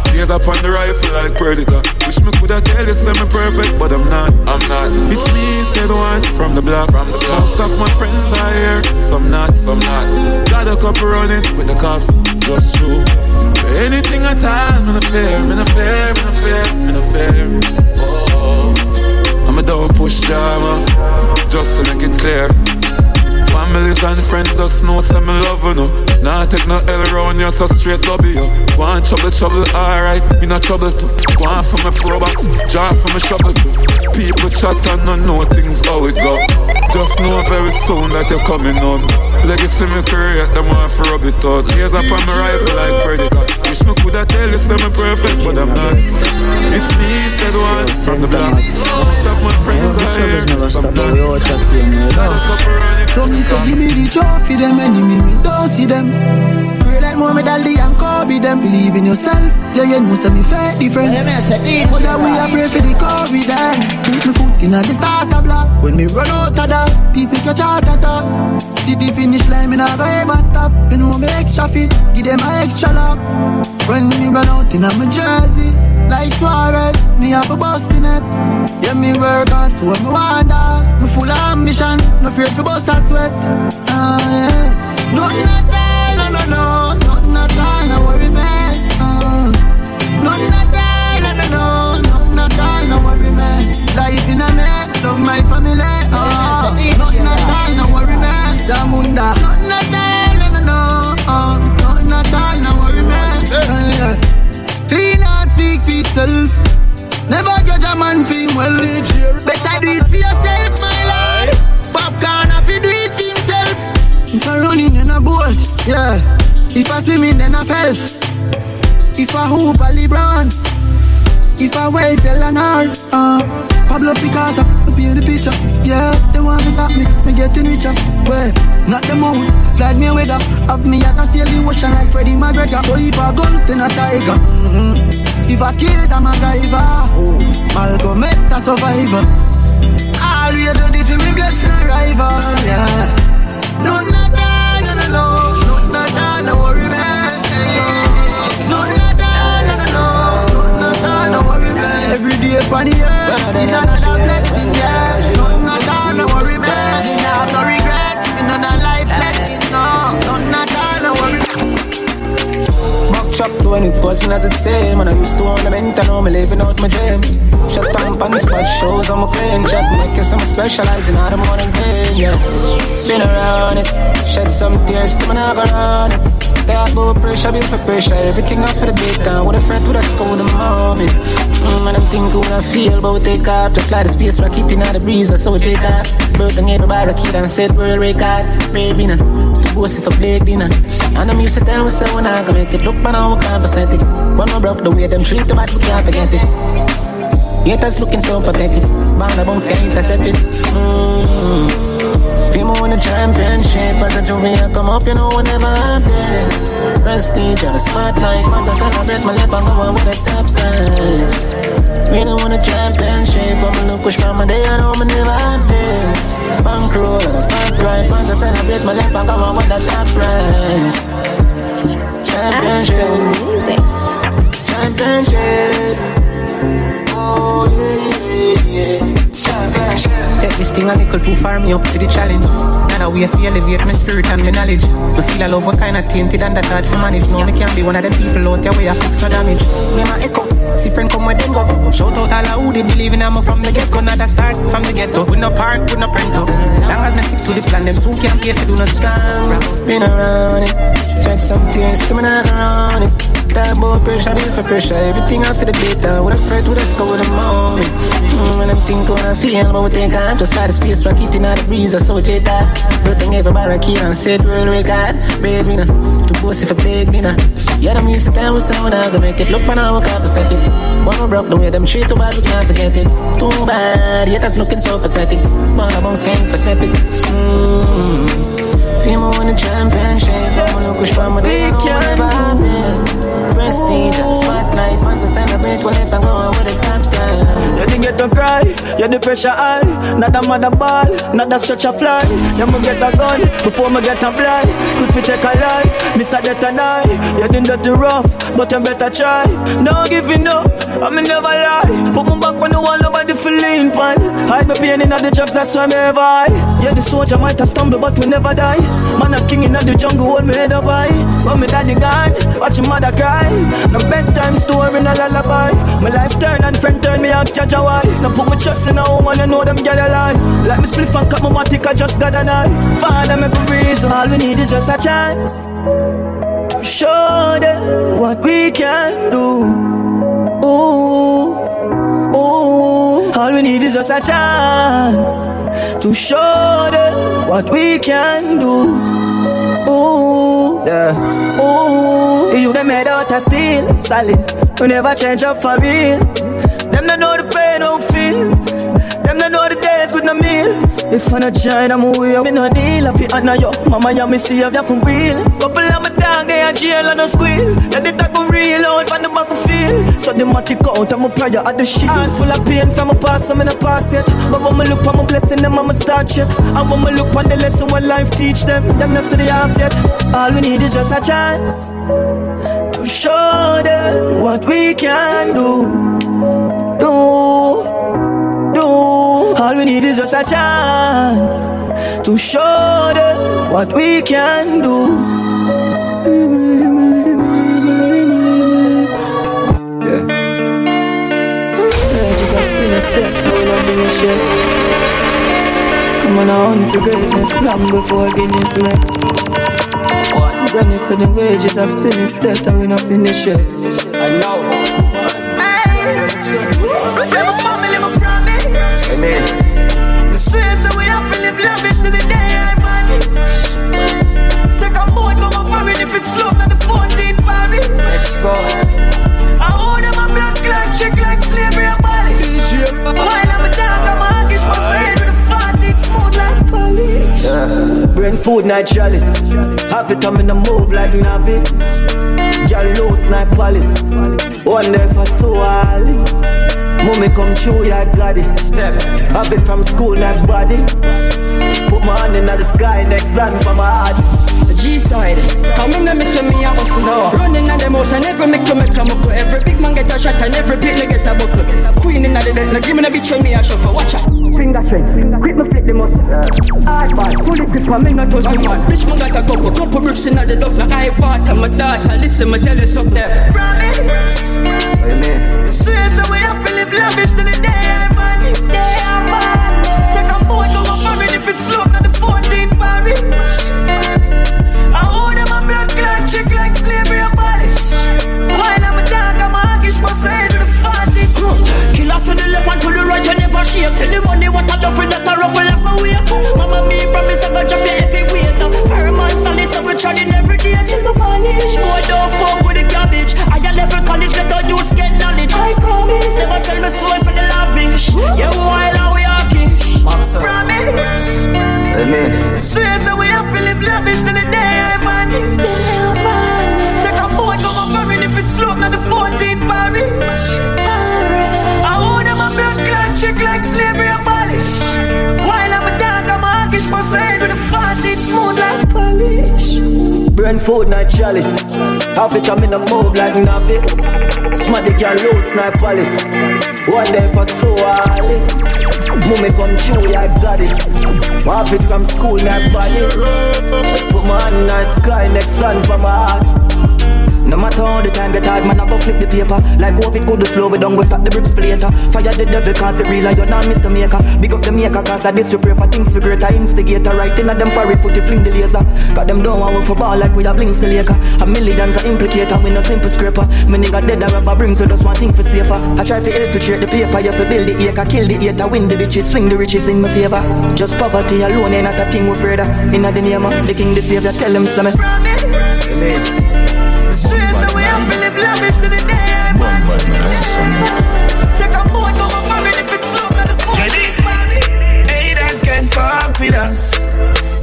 Gaze up on the rifle like predator. Wish me coulda tell you say me perfect, but I'm not. I'm not. It's me, said one from the block. From the block. Most of my friends are here, some not, some not. Got a couple running with the cops, just true. Anything at all, me no fear, me no fear, me no fear, me no fear. Oh, I'm a don't push drama, just to make it clear. Families and friends just know some me love you know. Nah take no L around you, so straight love you. Go on trouble, trouble, alright, you not trouble too. Go on for my pro box, jar for my shovel too. People chat and don't know things how it go. Just know very soon that you're coming home. Legacy me career, them want for rub it out. Years up on my rifle like predator. Wish me coulda tell you say me perfect, but I'm not. It's me, said one from the block. Most of my friends are here, some not. Got a. So me say give me the trophy, them enemy me don't see them. Pray like Muhammad Ali and Kobe, them believe in yourself. Yeah, you know say me fake different. But that we a pray for the COVID, then put me foot in the starter block. When me run out of that, people catch heart attack. See the finish line, me not go ever stop. You know me extra fit, give them a extra lap. When me run out in my jersey. Like Suarez, me have a bust in it. Yeah, me work hard for me wonder. Ah. Me full of ambition, no fear to bust a sweat. If I golf, then I tiger. Mm-hmm. If I skills, I'm a driver. Oh, Malcolm X, a survivor. Always ready for me blessing a rival. Yeah, no, not that, no, no, no, no, not no worry, man. No, not no, no, no, no, not no worry, man. Every day upon the earth is another blessing, yeah. At all, no worry, man. Me nah chop to when it wasn't as the same. And I used to ornament, I know me living out my dream. Shut down the spot shows, I'm a playing Shot make it some specializing out of morning pain, yeah. Been around it, shed some tears to me now go on it Talk about pressure, build for pressure. Everything off for the down. With a friend with a school the moment. Mm, And I'm thinking when I feel but about take off Just like the space rocket in the breeze I saw it take off Broke down every barricade and set world record Baby, To boast if I play dinner. And I'm used to tell myself when I can make it. Look, now we can't percent it But no broke the way them treat the bad, we can't forget it. Haters looking so pathetic. Bang the bones can't intercept it. Mm. If you win the championship. As a I come up, you know I never have this. Prestige on the spotlight Want to celebrate my life, I'm going with the top prize. We don't want a championship. I'm a look push from my day, I know I never have this. Bankroll and a fat ride. Want to celebrate my life, I'm going with the top prize. Championship. Championship. Oh yeah, yeah, yeah Take this thing a little too far, me up for the challenge. That we have to elevate my spirit and my knowledge. Me feel a love what kind of tainted and that hard to manage. No, me can't be one of them people out there where I fix no damage. Me my echo, see friend come where them go. Shout out all who they believe in I'm from the get go. Not a start from the ghetto. With no park, with no printer. Long as me stick to the plan, them soon can't pay for do no song. Been around it, shed some tears to me not around it. Talk about pressure, build for pressure. Everything I feel the down. With a fret, with a skull, with a moment. Mm, and I'm thinking what I feel, but we take time to start the space, rock it in the breeze, I so jet that. But then every barricade and set world record. Breadwinner, to boast if I take dinner. Yeah, them used to tell me someone I can make it look, but now we can't it. One more broke the way them treat too bad, we can't forget it. Too bad, yet that's looking so pathetic. But I bones can't percent it. Mm. Feel me win the championship, I'm gonna push for my day, I I'm. You didn't get to cry, you the pressure high. Not a mother ball, not a stretch a fly. You me get a gun before me get a blind. Could we take a life, Mr. Death and I. You didn't do the rough, but you better try. No giving up, I me never lie. Put me back when the wall nobody feeling pan. Hide my pain in the drugs, that's why me ever high. Yeah, the soldier might have stumbled, but we never die. Man, I'm king in the jungle, hold me head up high. When me daddy gone, watch your mother cry. No bedtime story, no lullaby. My life turn and friend turn me ask Jaja why. Now put my trust in a woman, you know them girl a lie. Like me split and cut my matic, I just got an eye. Father make a breeze, all we need is just a chance. To show them what we can do. Ooh, ooh. All we need is just a chance to show them what we can do. Ooh, yeah. Ooh, you them made out of steel, solid. We never change up for real. Them don't know the pain, don't feel. Them don't know the days with no meal. If I'm not join, I'm away. Me no need love you honor you. Mama, you me see if you for real. Couple of my dog, they are jail and no squeal. Yeah, they talk real out from the battlefield. So the matic out, I'm a prayer at the shit. Heart full of pain from my past, I'm in a past yet. But when me look on my blessing, them I'ma start check. And when me look on the lesson when life teach them, them not see the half yet. All we need is just a chance to show them what we can do. Do, do. All we need is just a chance to show them what we can do. Step, no nothing is shit. Come on, I hunt for greatness long before Guinness met. Granny said the wages of sin is death and we not finish yet. I know. Go. I owe them a blood clot, check like slavery abolished. While I'm a dog, I'm a hawkish, my head with a 14th smooth like polish. Yeah. Brain food, night chalice. Have it come in the move like novice. Girl loose like palace. One day for so Alice. Mommy come true, yeah, goddess. Step. Have it from school, like bodies. Put my hand in the sky, next land for my heart. G-side, come in and miss when me a hustle now Running on the motion, every make to make a muckle Every big man get a shot and every picnic get a buckle. Queen in the dead, now give me the bitch when me a shuffle Watch out, finger strength, quick me flip the muscle. Hard ball, pull it grip and me not touch the man. Bitch man got a couple, couple bricks in the duff. Now I water my daughter, listen me tell you something. Promise. Amen. Swear so we have to live lavish till the day. I vanish. Take a boat, go my foreign if it's slow, not the 14th Paris. Shake. Tell the money what I do for that I ruffle left my weight. Mama me promise I gon' drop your heavy weight. Firm and solid, so we trying every day. Till we vanish. Boy, don't fuck with the cabbage Higher level college, get our youths get knowledge. I promise, never sell me soul for the lavish Yeah, while I we hawkish uh, Promise. Amen. Swear so we have to live lavish till the day I vanish. Take a boat, go my foreign if it's slow, not the 14th Paris. Brain food, not chalice. Have it come in a move like novice the girl loose, like palace. One day for so Alice Mommy come true, yeah, goddess. Have it from school, like bodies. Put my hand in the sky, next land for my heart no matter how the time get hard, man, I go flip the paper. Like COVID could do slow, we don't go stop the bricks for later. Fire the devil, cause the real, you're not miss a maker. Big up the maker, cause I this you pray for things for greater. Instigator, right in at them for it, foot you fling the laser. Cause them don't want for ball like we have links the laker. A millions are implicator, we no simple scraper. Me nigga dead, a rubber brings, so just one thing for safer. I try to infiltrate the paper, you for build the acre, kill the hater, win the bitches, swing the riches in my favor. Just poverty alone ain't not a thing we're afraid of. In the name of the king, the savior, tell him something. Amen. Swear so we have to live lavish till the day I vanish. Take a boat, go my foreign if it's slow, not the 14th Paris. Haters can fuck with us.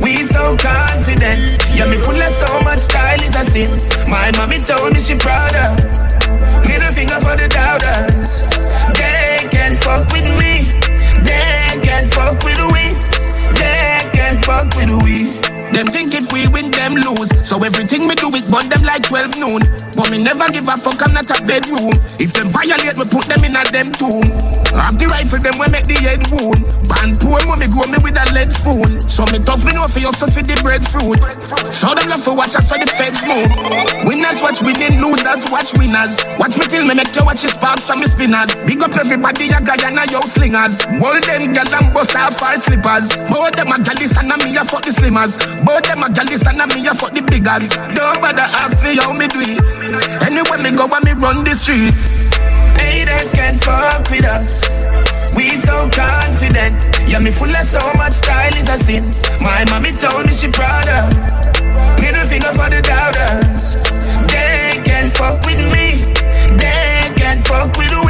We so confident. Yeah, me full of so much style is a sin. My mommy told me she proud of. Middle finger for the doubters. They can fuck with me. They can fuck with we. They can fuck with we. Them think if we win, them lose. So everything we do is burn them like 12 noon. But me never give a fuck, I'm not a bedroom. If them violate, we put them in a them tomb. Have the rifle, them we make the head wound. Band poor when me grow me with a lead spoon. So me tough, me know for you so for the breadfruit. So them love to watch us for the feds move. Winners watch winning, losers watch winners. Watch me till me make you watch the sparks from the spinners. Big up everybody, a guy and a yo slingers. Hold them gal and bust off our slippers. Both them a galis and a me a fuck the slimmers. Both them a galis and a me a fuck the biggers. Don't bother ask me how me do it. Anywhere me go, when me run the street. Haters can't fuck with us. We so confident. Yeah, me full of so much style is a sin. My mommy told me she proud of. Middle finger for the doubters. They can't fuck with me. They can't fuck with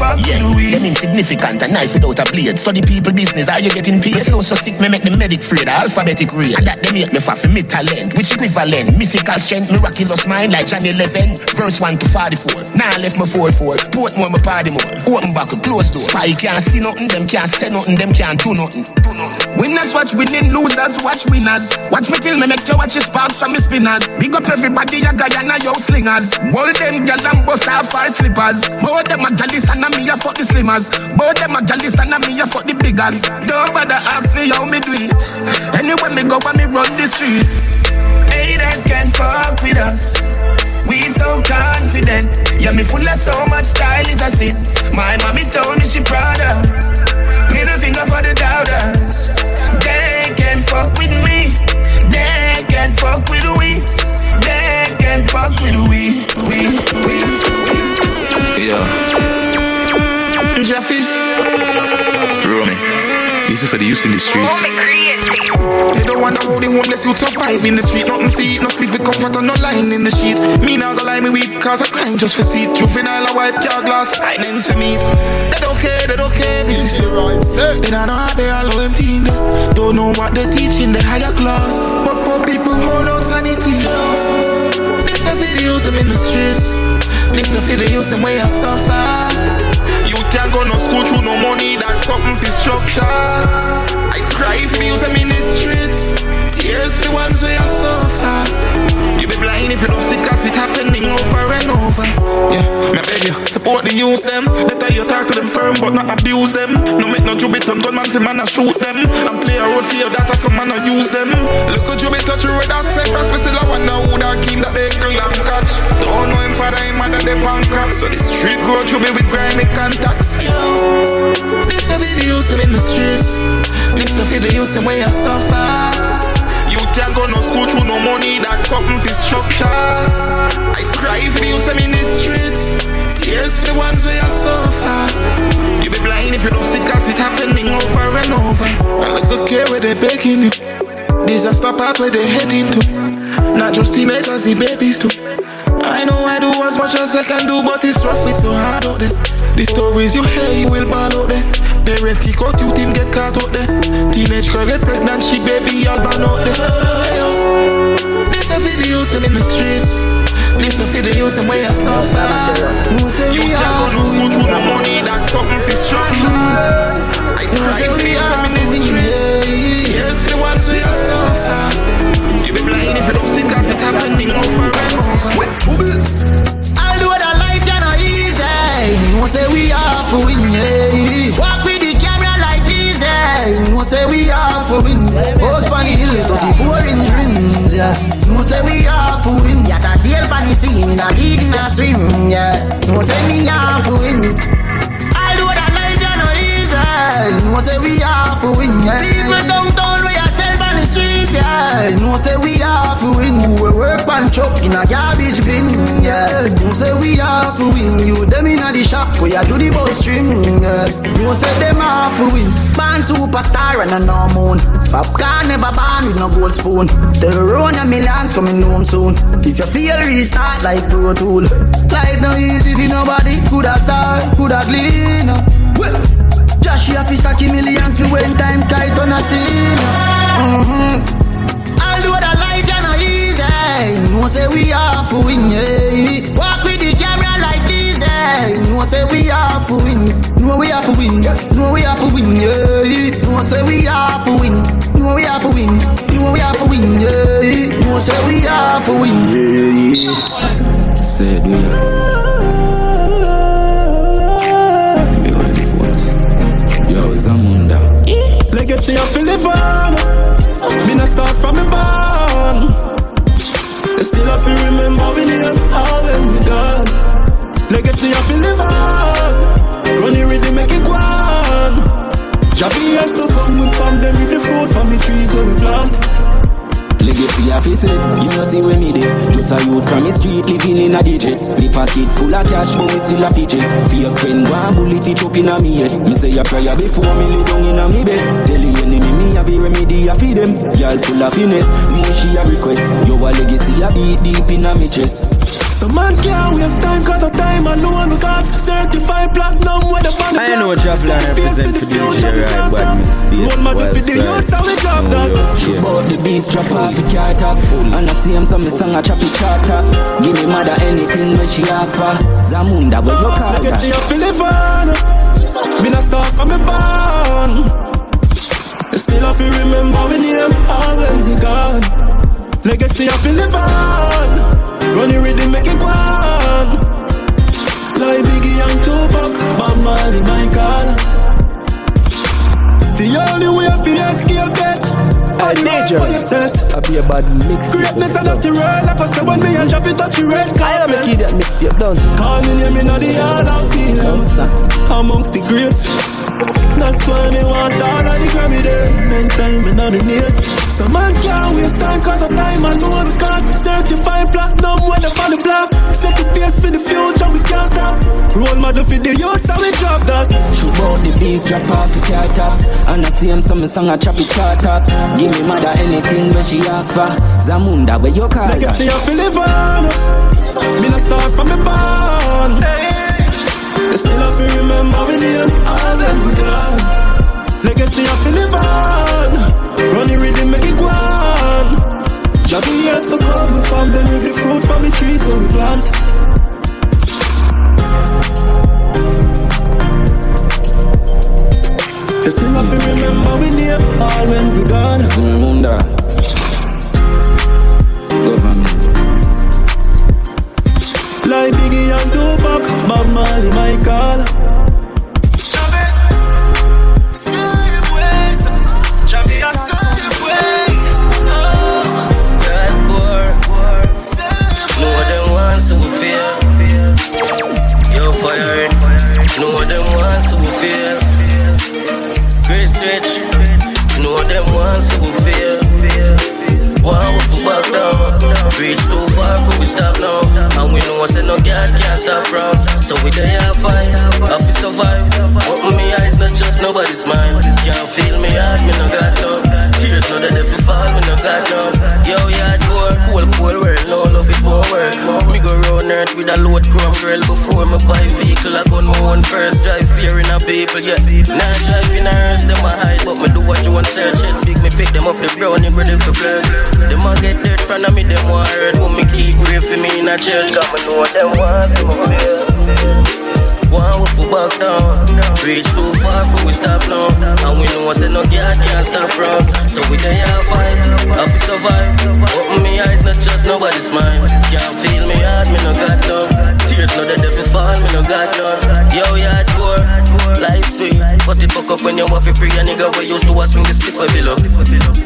we. They can fuck Yeah, with we. them insignificant and knife without a blade. Study people business, are you getting paid? The so sick, me make the medic afraid. Alphabetic rate, and that they make me fat for me talent. Which equivalent? Mythical strength, miraculous mind like Johnny 11. Verse 1 to 44. Now I left my 4 4. Port more, my party more. Open back, close door. Spy can't see nothing, them can't say nothing, them can't do nothing. do nothing. Winners watch winning, losers watch winners. Watch me till me make you watch your sparks from me spinners. Big up everybody, ya Guyana, yo slingers. Hold them gal and bust off our slippers. Both them a gallis and a me a fuck the slimmers. Both them a gallis and a me a fuck the biggers. Don't bother ask me how me do it. Anywhere me go, when me run the street. Haters can fuck with us. We so confident. Yeah, me full of so much style is a sin. My mommy told me she proud of. Middle finger for the doubters. They can fuck with me. They can fuck with we. They can fuck with we. We, we, we. Yeah. Jeffy. Romy. This is for the youth in the streets. They don't wanna hold the homeless youth survive in the street. Nothing feet, no sleep with comfort on no line in the sheet. Me now go lie me weak, cause I crime just for seat. Juvenile, I wipe car glass, finance for meat. They don't care, they don't care, me see They don't know how they all low empty. Don't know what they teach in the higher class. But poor people hold out sanity. This a videos I'm in the streets. This a videos and way I suffer. Can't go no school through no money, that's something for structure. I cry for you, I'm in the streets. Tears for ones where I suffer. You blind if you don't see cause it happening over and over. Yeah, beg you, support the youth them. Better you talk to them firm but not abuse them. No make no jubit on gunman for man and shoot them. And play a role for your data so man and use them. Look at you be touch you with that set fast, me still I wonder who that king that they call and catch. Don't know him father, him mother, they up. So the street grow you be with grimy contacts. Yo, this a videos in the streets. This a videos and way I suffer. Can't go no school through no money, that's something for structure. I cry for you, I'm in the streets. Tears for the ones where I suffer. You be blind if you don't see cause it happening over and over. And look okay where they begging you. Disaster part where they heading to. Not just teenagers, the babies too. I know I do as much as I can do, but it's rough, it's so hard out there. The stories you hear, you will ball out there. Parents kick out, you team get caught out there. Teenage girl get pregnant, she baby all ban out there. This a videos in the streets. This a videos and way I suffer. You can't go no school through no money, that's something for structure. I cry for you, I'm in the streets. Yes, for the ones where I suffer. You be blind if you don't see cause it happening over. Easy, no say we are for win. Yeah. Walk with the camera like Jesus, no say we are for win. Post on the hill, 34 inch rims, yeah. No say we are for win. Yeah, that sail on the sea, me not eat in a swim, yeah. No say me are for win. Although the life you know easy, no say we are for win. Yeah. People downtown yeah. No say we are for win. We work pan truck in a garbage bin, yeah. No say we are for win. You them in a the shop where you do the bus string, yeah. No say them are for win. Born superstar and a no moon. Popcorn never born with no gold spoon. Tell the road a millions coming home soon. If you feel restart like Pro Tool. Life no easy if nobody could have start, could have clean. Well, Josh, you have to stack millions for when times sky turn a scene. Mm-hmm. No say we are for win. Yeah. Walk with the camera like Jesus. No say we are for win. No we are for win. No we are for win. Yeah. No say we are for win. No we are for win. No we are for win. Yeah. No say we are for win. Yeah. Said we are. Still have to remember we name all when we done. Legacy of Philippan. Running with the make it go on. Javi has to come with from them with the fruit from the trees where we plant. Legacy of his head, you know see when me there Just a youth from the street living in a DJ The pocket full of cash but we still a fidget Fear friend and bullet it up in a me head Me say a prayer before me lay down in a me bed Tell the enemy me have a remedy a feed them. Girl full of finesse, me she a request. Yo a legacy a beat deep in a me chest. Some man can't waste time cause the time alone we got. Certified platinum with the band I know Joplin represent for DJ Right One man for the youth how we drop that. She bought the beats drop off the car top And I see him some me song a choppy charter. Give me mother anything when she ask for. Zamunda where you ah, call Legacy that? of Philippan Been a star from a barn Still I feel remember we name all when we gone. Legacy I feel live on. Running rhythm make it go on. Like Biggie and Tupac, Bob Marley, my call. The only way I feel escape death. Need you. I be a bad mix. Greatness and not the real. Like I say when me and Javi touch the red carpet. I am a kid that mixtape done. Call me name in the hall of fame. Amongst the greats. That's why me want all of the Grammy there. Then time me nominate. Some man can't waste time cause of time alone. Certified platinum when up on the block. Set the pace for the future, we can't stop. Role model for the youth, so we drop that. Shoot out the beats, drop off the car top. And I see him some song, I chop it chart up. Give me mother anything where she asks for. Zamunda, where you call Legacy live on. Me not start from the born. Hey. Still I feel remember we name all them we gone. Legacy live on. Running rhythm make it go on. Just years to come, we farm them with the fruit from the trees so we plant. Still have to remember we name all when we gone. Zamunda. Government. Like Biggie and Tupac, Bob Marley, my call. Them wants to feel. One we for back down. Reach too far for we stop now. And we know say no God can't stop rounds. So we there have fight. Have to survive. Open me eyes, not just nobody's mind. Can't feel me heart, me no got no. Tears know that if you fall, me no got no. Yo, yeah, poor, cool, cool it work. Me go round earth with a load chrome girl before me buy vehicle. I gun my own first drive fear in a people, yeah. Now drive in hearse, them a hide, but me do what you want search it. Big me pick them up the brownie, ready for flirt. Them a get dirt of me, them want hurt, but me keep pray for me in a church. Cause me know them want feel. One we for back down. Reach too far for we stop now. And we know I say no God can't stop round. So we there have fight, have to survive. Open me eyes, not just nobody's mind. Can't feel me heart, me no got none. Tears know the devil fall, me no got none. Yo, yeah, poor, life sweet. Fuck up when you want to pray a nigga we used to watch swing the split for below.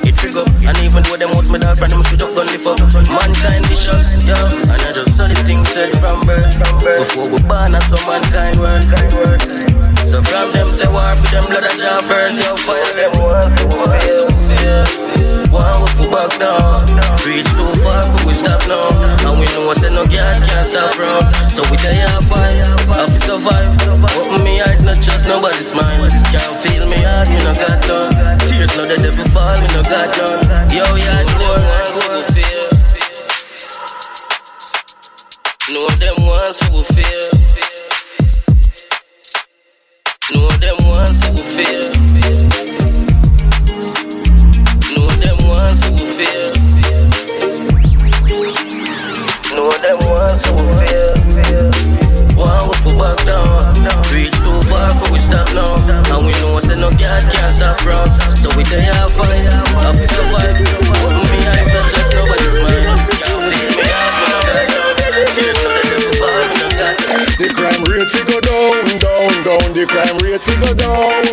It frig up, and even though them wants me dog friend, them switch up, gun lift up. Mankind vicious, yo. And I just saw the thing said from birth. Before we born, I saw mankind work. So from them say war for them blood and jaw first, yo, fire them. So fear, one we for back down. Reach too far for we stop now. And we know say no God can't stop from. So we there have fight, have to survive. Open me eyes, not just nobody's mind. Can't feel me heart, me no got none. Tears know the devil fall, me no got none. Yo, yeah, poor ones who fear. Know them ones who fear. Know them ones who fear. Know them ones who fear. Know them ones who fear. One we for back down. Reach too far for we stop now. And we know say no God can't stop rounds. So we there fight, have to survive. Open me eyes, not just nobody's mind. The crime rate fi go down, down, down. The crime rate fi go down.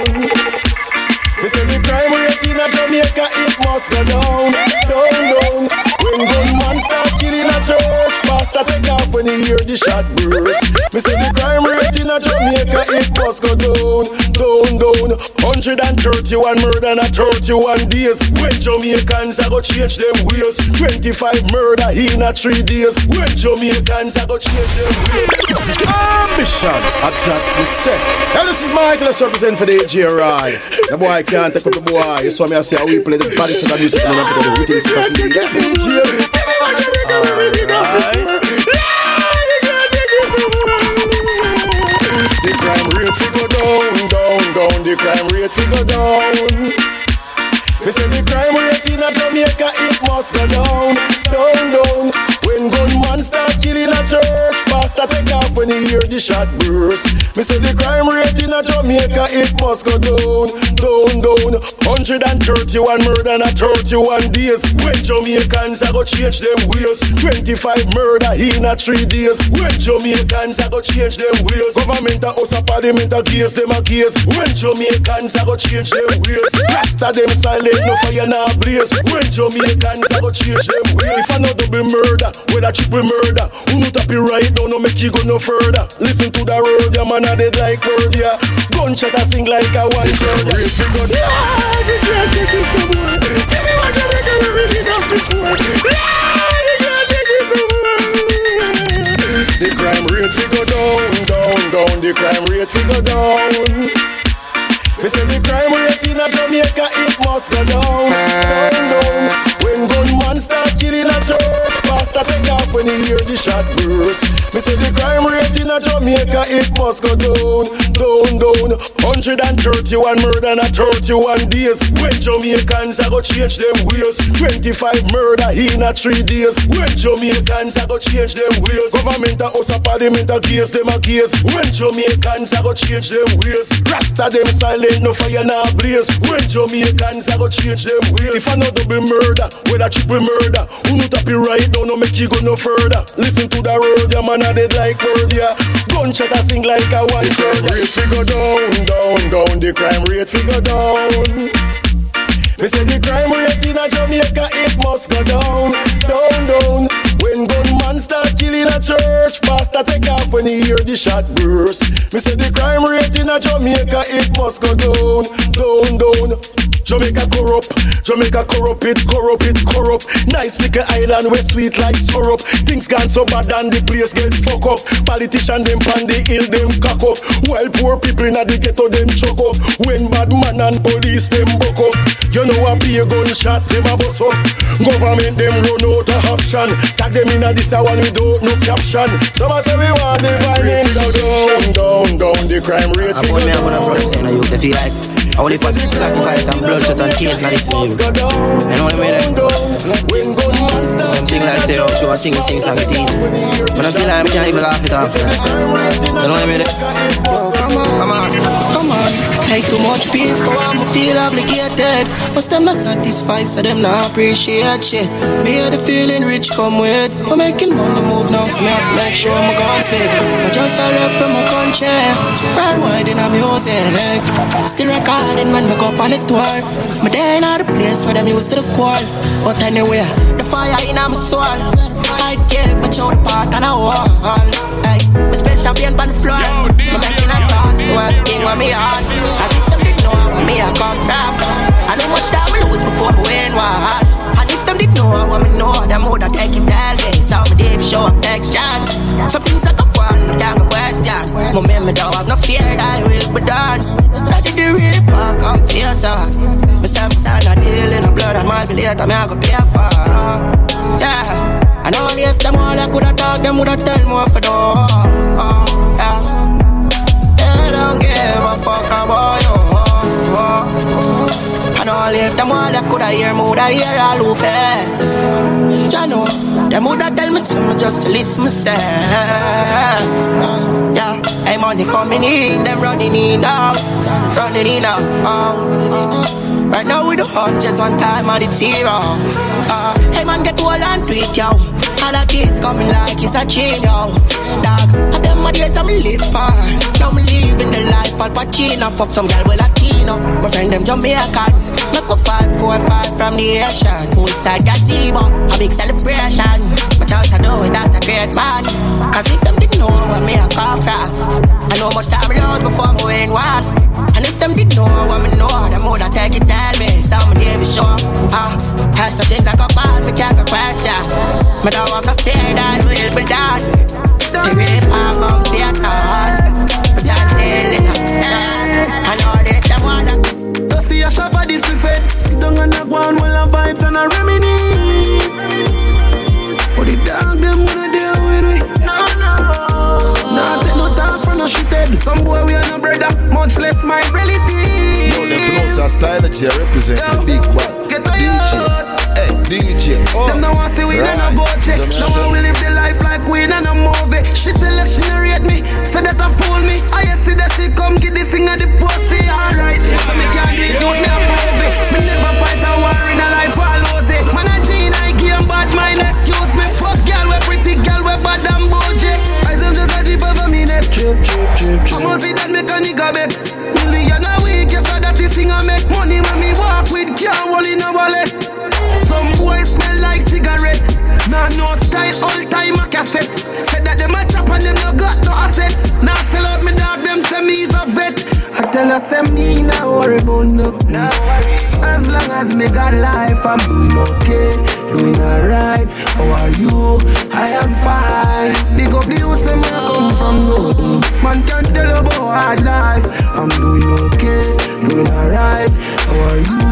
Me say the crime rate in a Jamaica it must go down, down, down. When gunman start killing a church, pastor take off when he hear the shot burst. Me say the crime rate in a Jamaica it must go down, down, down. Hundred and thirty-one murder in a thirty-one days. When Jamaicans a go change them ways. Twenty-five murder in a three days. When Jamaicans a go change them ways. Ambition, attack the set. Now this is Michael, let's represent for the AGRI. The boy can't take up the boy. You saw me I say how we play the baddest of the music and I'm the wicked capacity. Rate fi go down, down, down. The crime rate fi go down. Me say the crime rate in a Jamaica it must go down, down, down. When gunman start killing a church, pastor take off when he hear the shot burst. Me say the crime rate in a Jamaica it must go down, down, down. 131 murder in a 31 days. When Jamaicans are go change them ways. 25 murder in a three days. When Jamaicans are go change them ways. Government a us a parliament a case them a case. When Jamaicans are go change them ways. Rasta them silent no fire now blaze. When Jamaicans are go change them ways. If I know double murder, a triple murder, who not happy right now no make you go no further. Listen to the road, your man a dead like word yeah. Gunshot a sing like a one third. Yeah, you can't take this no more. Give me what you make and really just this for. Yeah, you can't take this no more. The crime rate fi go down, down, down. The crime rate fi go down. Me say the crime rate in a Jamaica it must go down, down, down. When gunman start killing a church, pastor take off when he hear the shot burst. Me say the crime rate in a Jamaica it must go down, down, down. 131 murder in a 31 days. When Jamaicans a go change them ways. 25 murder in a three days. When Jamaicans a go change them ways. Government a us a parliament a case them a case. When Jamaicans a go change them ways. Rasta them silent no fire now blaze. When Jamaicans a go change them ways. If I know double murder, a triple murder, who not happy right now no make you go no further. Listen to the road, your man a dead like word yeah. Gunshot a sing like a one third. Rate figure down, down, down. The crime rate figure down. Me say the crime rate in a Jamaica it must go down, down, down. When gunman start killing a church, pastor take off when he hear the shot burst. Me say the crime rate in a Jamaica it must go down, down, down. Jamaica corrupt, Jamaica corrupt it, corrupt it, corrupt. Nice little island where sweet like syrup. Things gone so bad and the place get fuck up. Politician them pan the hill them cock up. While poor people in the ghetto them choke up. When bad man and police them buck up. You know a be a gunshot them a bust up. Government them run out of option. Tag them in a this a one without no caption. Some a say we want the violence down, down, down. The crime rate I put me up on a brother saying you they feel like I only for sacrifice and bloodshed and tears not this music. You know what I mean? Them thing like say, oh, you a sing, sing, song it easy. But I feel like I can't even laugh it off. You know what I mean? Come on, come on, on. Too much people, I'ma feel obligated. But them not satisfied, so them not appreciate shit. Me had the feeling rich come with. I'm making money move now, so me have make sure my guns big. I just a rep from my country. Ride wide in a music. Still recording when we go on the tour. Me there in the place where them used to the core. But anyway, the fire in my soul. I get my show the part and I wall. Hey, me spend champagne on the floor. Me pass, one thing with me heart. As if them didn't know where me I come from. I know much time I lose before I win one. And if them didn't know what me know, them would have take it tell me. So me did show affection. Some things I go on, question. My memory don't have no fear that I will be done. That did the real part come feel so. Uh. Me say me son a deal the blood and mal be later me I go pay for. Yeah. I know if them all I coulda talk, them woulda tell what for do. Uh, yeah. Don't give a fuck about you. I know if them all I coulda hear me woulda hear all who fair. Ya know, them woulda tell me something just listen say. Yeah, hey money coming in, them running in now, running in now. Uh, right now we do hundreds one time at the zero. Uh, hey man get on to it yo. All of this coming like it's a chain yo. Dog, and my days I'm live far. Now me living the life Al Pacino. Fuck some girl with Latino. My friend them Jamaican. Make up five, four, five from the ocean. Poolside gazebo, a big celebration. But else I do it, that's a great man. Cause if them didn't know where me I come from, I know much time I lose before I win one. And if them didn't know what me know, them would have take it tell me. Some me give it show. Ah, have some things I go bad, me can't go question. Me don't have no fear that will be done. The real part come face on. Me start feeling up. I know this them wanna. You see a shop for this we fed Sit down and knock one while I vibes and I reminisce But the dog them wanna deal with we No, no Nah, take no talk from no shit head Some boy we are no brother Much less my relative Yo, the closer style that you represent the big bad Get DJ. Hey, DJ. Oh. Them no want see we Right. right. no go check. Them No not one we live the life like queen and a movie. She tell us she narrate me, say that I fool me. I see that she come get this thing at the pussy. Alright, so me can't do it, me approve it. Me never fight a war in a life, I lose it. Man, I gene, I game, bad mind, excuse me. Fuck girl, we pretty girl, we bad and bougie. I them just a drip over me neck. Drip, drip, drip, drip. I must see that make a nigga vex. Million a week, yes, I that this thing I make money when me walk with girl, all in a wallet. Some boys smell like cigarette. Nah, no style, all set. Said that them a chop and them no got no asset. Now sell out me dog, them say me's a vet. I tell us say me no worry about no. As long as me got life, I'm doing okay, doing alright. How are you? I am fine. Big up the house and I come from no. Man can't tell about hard life. I'm doing okay, doing alright. How are you?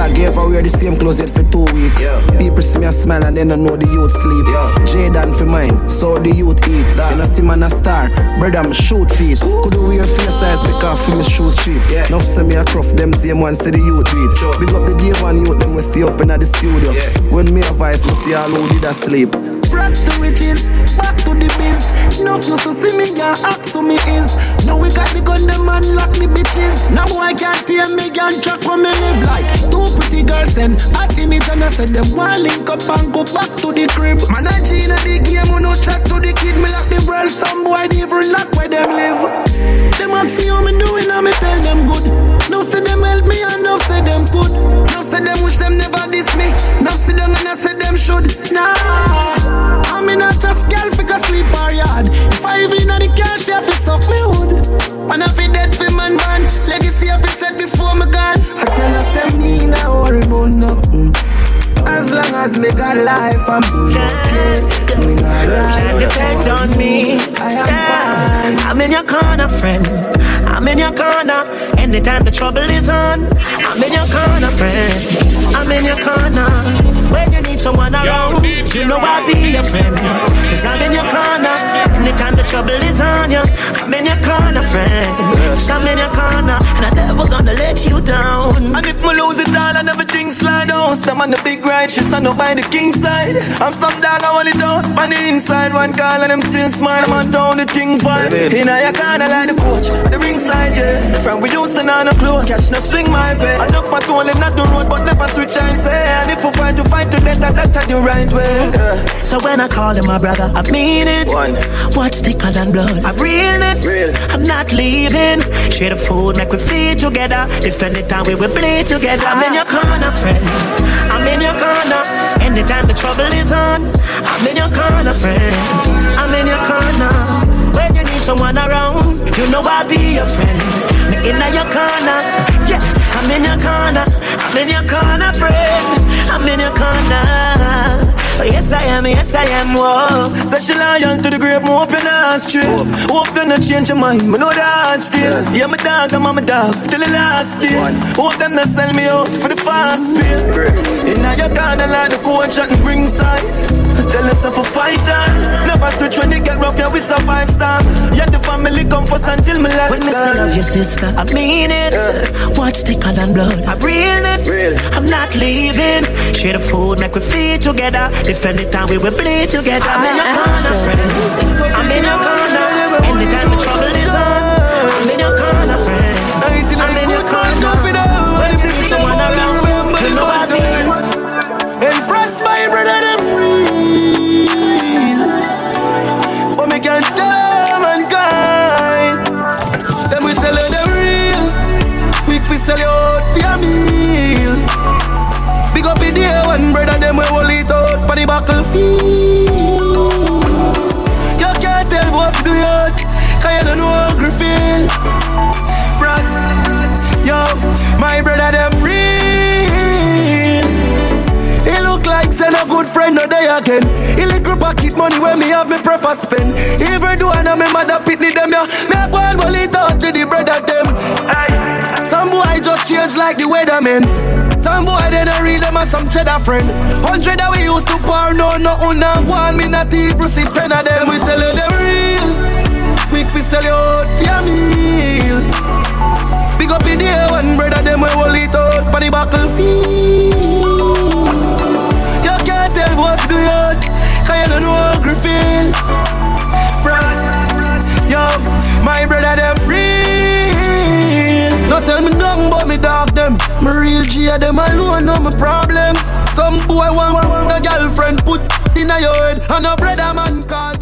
I am fine. Dog gave I wear the same clothes yet for two weeks. Yeah. People see me a smile and then I know the youth sleep. Yeah. Jaden for mine, so the youth eat. Dog. And I see man a star, brother I'm shoot feet. Could do wear face size because for me shoes cheap. Yeah. Now see me a cruff them same one see the youth read. Sure. Big up the day one youth them we stay up in the studio. Yeah. When me a voice we see all who did a sleep. To riches, back to the biz. No you so see me can ask to me is. Now we got the gun them and lock the bitches. Now I can't hear me can track when me live like. Two pretty girls and hot image and I said them want link up and go back to the crib. Man, I Gina the game, no chat to the kid. Me lock the world, some boy even lock where them live. Them ask me how me doing, and me tell them good. No say them help me and no say them good. No say them wish them never diss me. No sit down and I say them should. Nah, I mean not just girl fi sleep or yard. If I even know the car, she have to suck me hood. And I fi dead fi man man. Legacy I fi set before me gone. I tell her say me now worry about nothing. As long as me got life, I'm doing okay. Alright. Can depend on me. I am fine. I'm in your corner, friend. I'm in your corner. Anytime the trouble is on, I'm in your corner, friend. I'm in your corner. When you need someone around, you know I'll be your friend. Cause I'm in your corner. Anytime the trouble is on you, I'm in your corner, friend. Cause I'm in your corner. And I'm never gonna let you down. And if me lose it all and everything slide out, stand on the big right, she stand up by the king side. I'm some dog, I want it out on the inside. One call and I'm still smiling, I'm on town, the thing fine. In your corner like the coach, on the ringside, yeah. From we used to know no close, catch no swing my way. Enough my toll not the road, but never and say. And if we fight to fight to death, that, that's the right way. Yeah. So when I call him my brother, I mean it. One. What's thicker than blood? I'm realness. Real. I'm not leaving. Share the food, make we feed together. Defend the time we will bleed together. I'm in your corner, friend. I'm in your corner. Anytime the trouble is on, I'm in your corner, friend. I'm in your corner. When you need someone around, you know I'll be your friend. Me in your corner, yeah. I'm in your corner. I'm in your corner, friend. I'm in your corner. Oh, yes, I am, yes, I am, whoa. She loyal to the grave, hope you're not straight. Hope you not change your mind, me know that still. Yeah, my dog, I'm my dog, till the last day. Hope them not sell me out for the fast pay. In your corner, like the coach and bring side. Tell if a fighter. Never switch when they get rough, yeah, we survive star. Yeah, the family come first until me life When me say love your sister, I mean it. What's thicker than blood? I realness. Real. I'm not leaving. Share the food, make we feed together. Defend the time we will bleed together. I'm in your corner, friend. I'm in your corner. Anytime the trouble battlefield You can't tell what to do yet Cause you don't know how to feel Frats Yo, my brother them real he look like send a good friend no day again. He group pocket money when me have me prefer spend. Even do I know me mother pitney them ya. Me a go and it out to the brother them. Aye. Some boy just change like the weatherman. Some boy they don't real them as some cheddar friend. Hundred that we used to pour no no now go on me not even see ten of them. We tell you the real. Quick we sell you out for your meal. Big up in the air one brother them we hold it out for the battlefield. You can't tell what to do yet Cause you don't know how to feel Friends Yo, my brother them real No tell me nothing about me dog them. My real G of them alone know my problems. Some boy want a girlfriend put in your head And a brother man call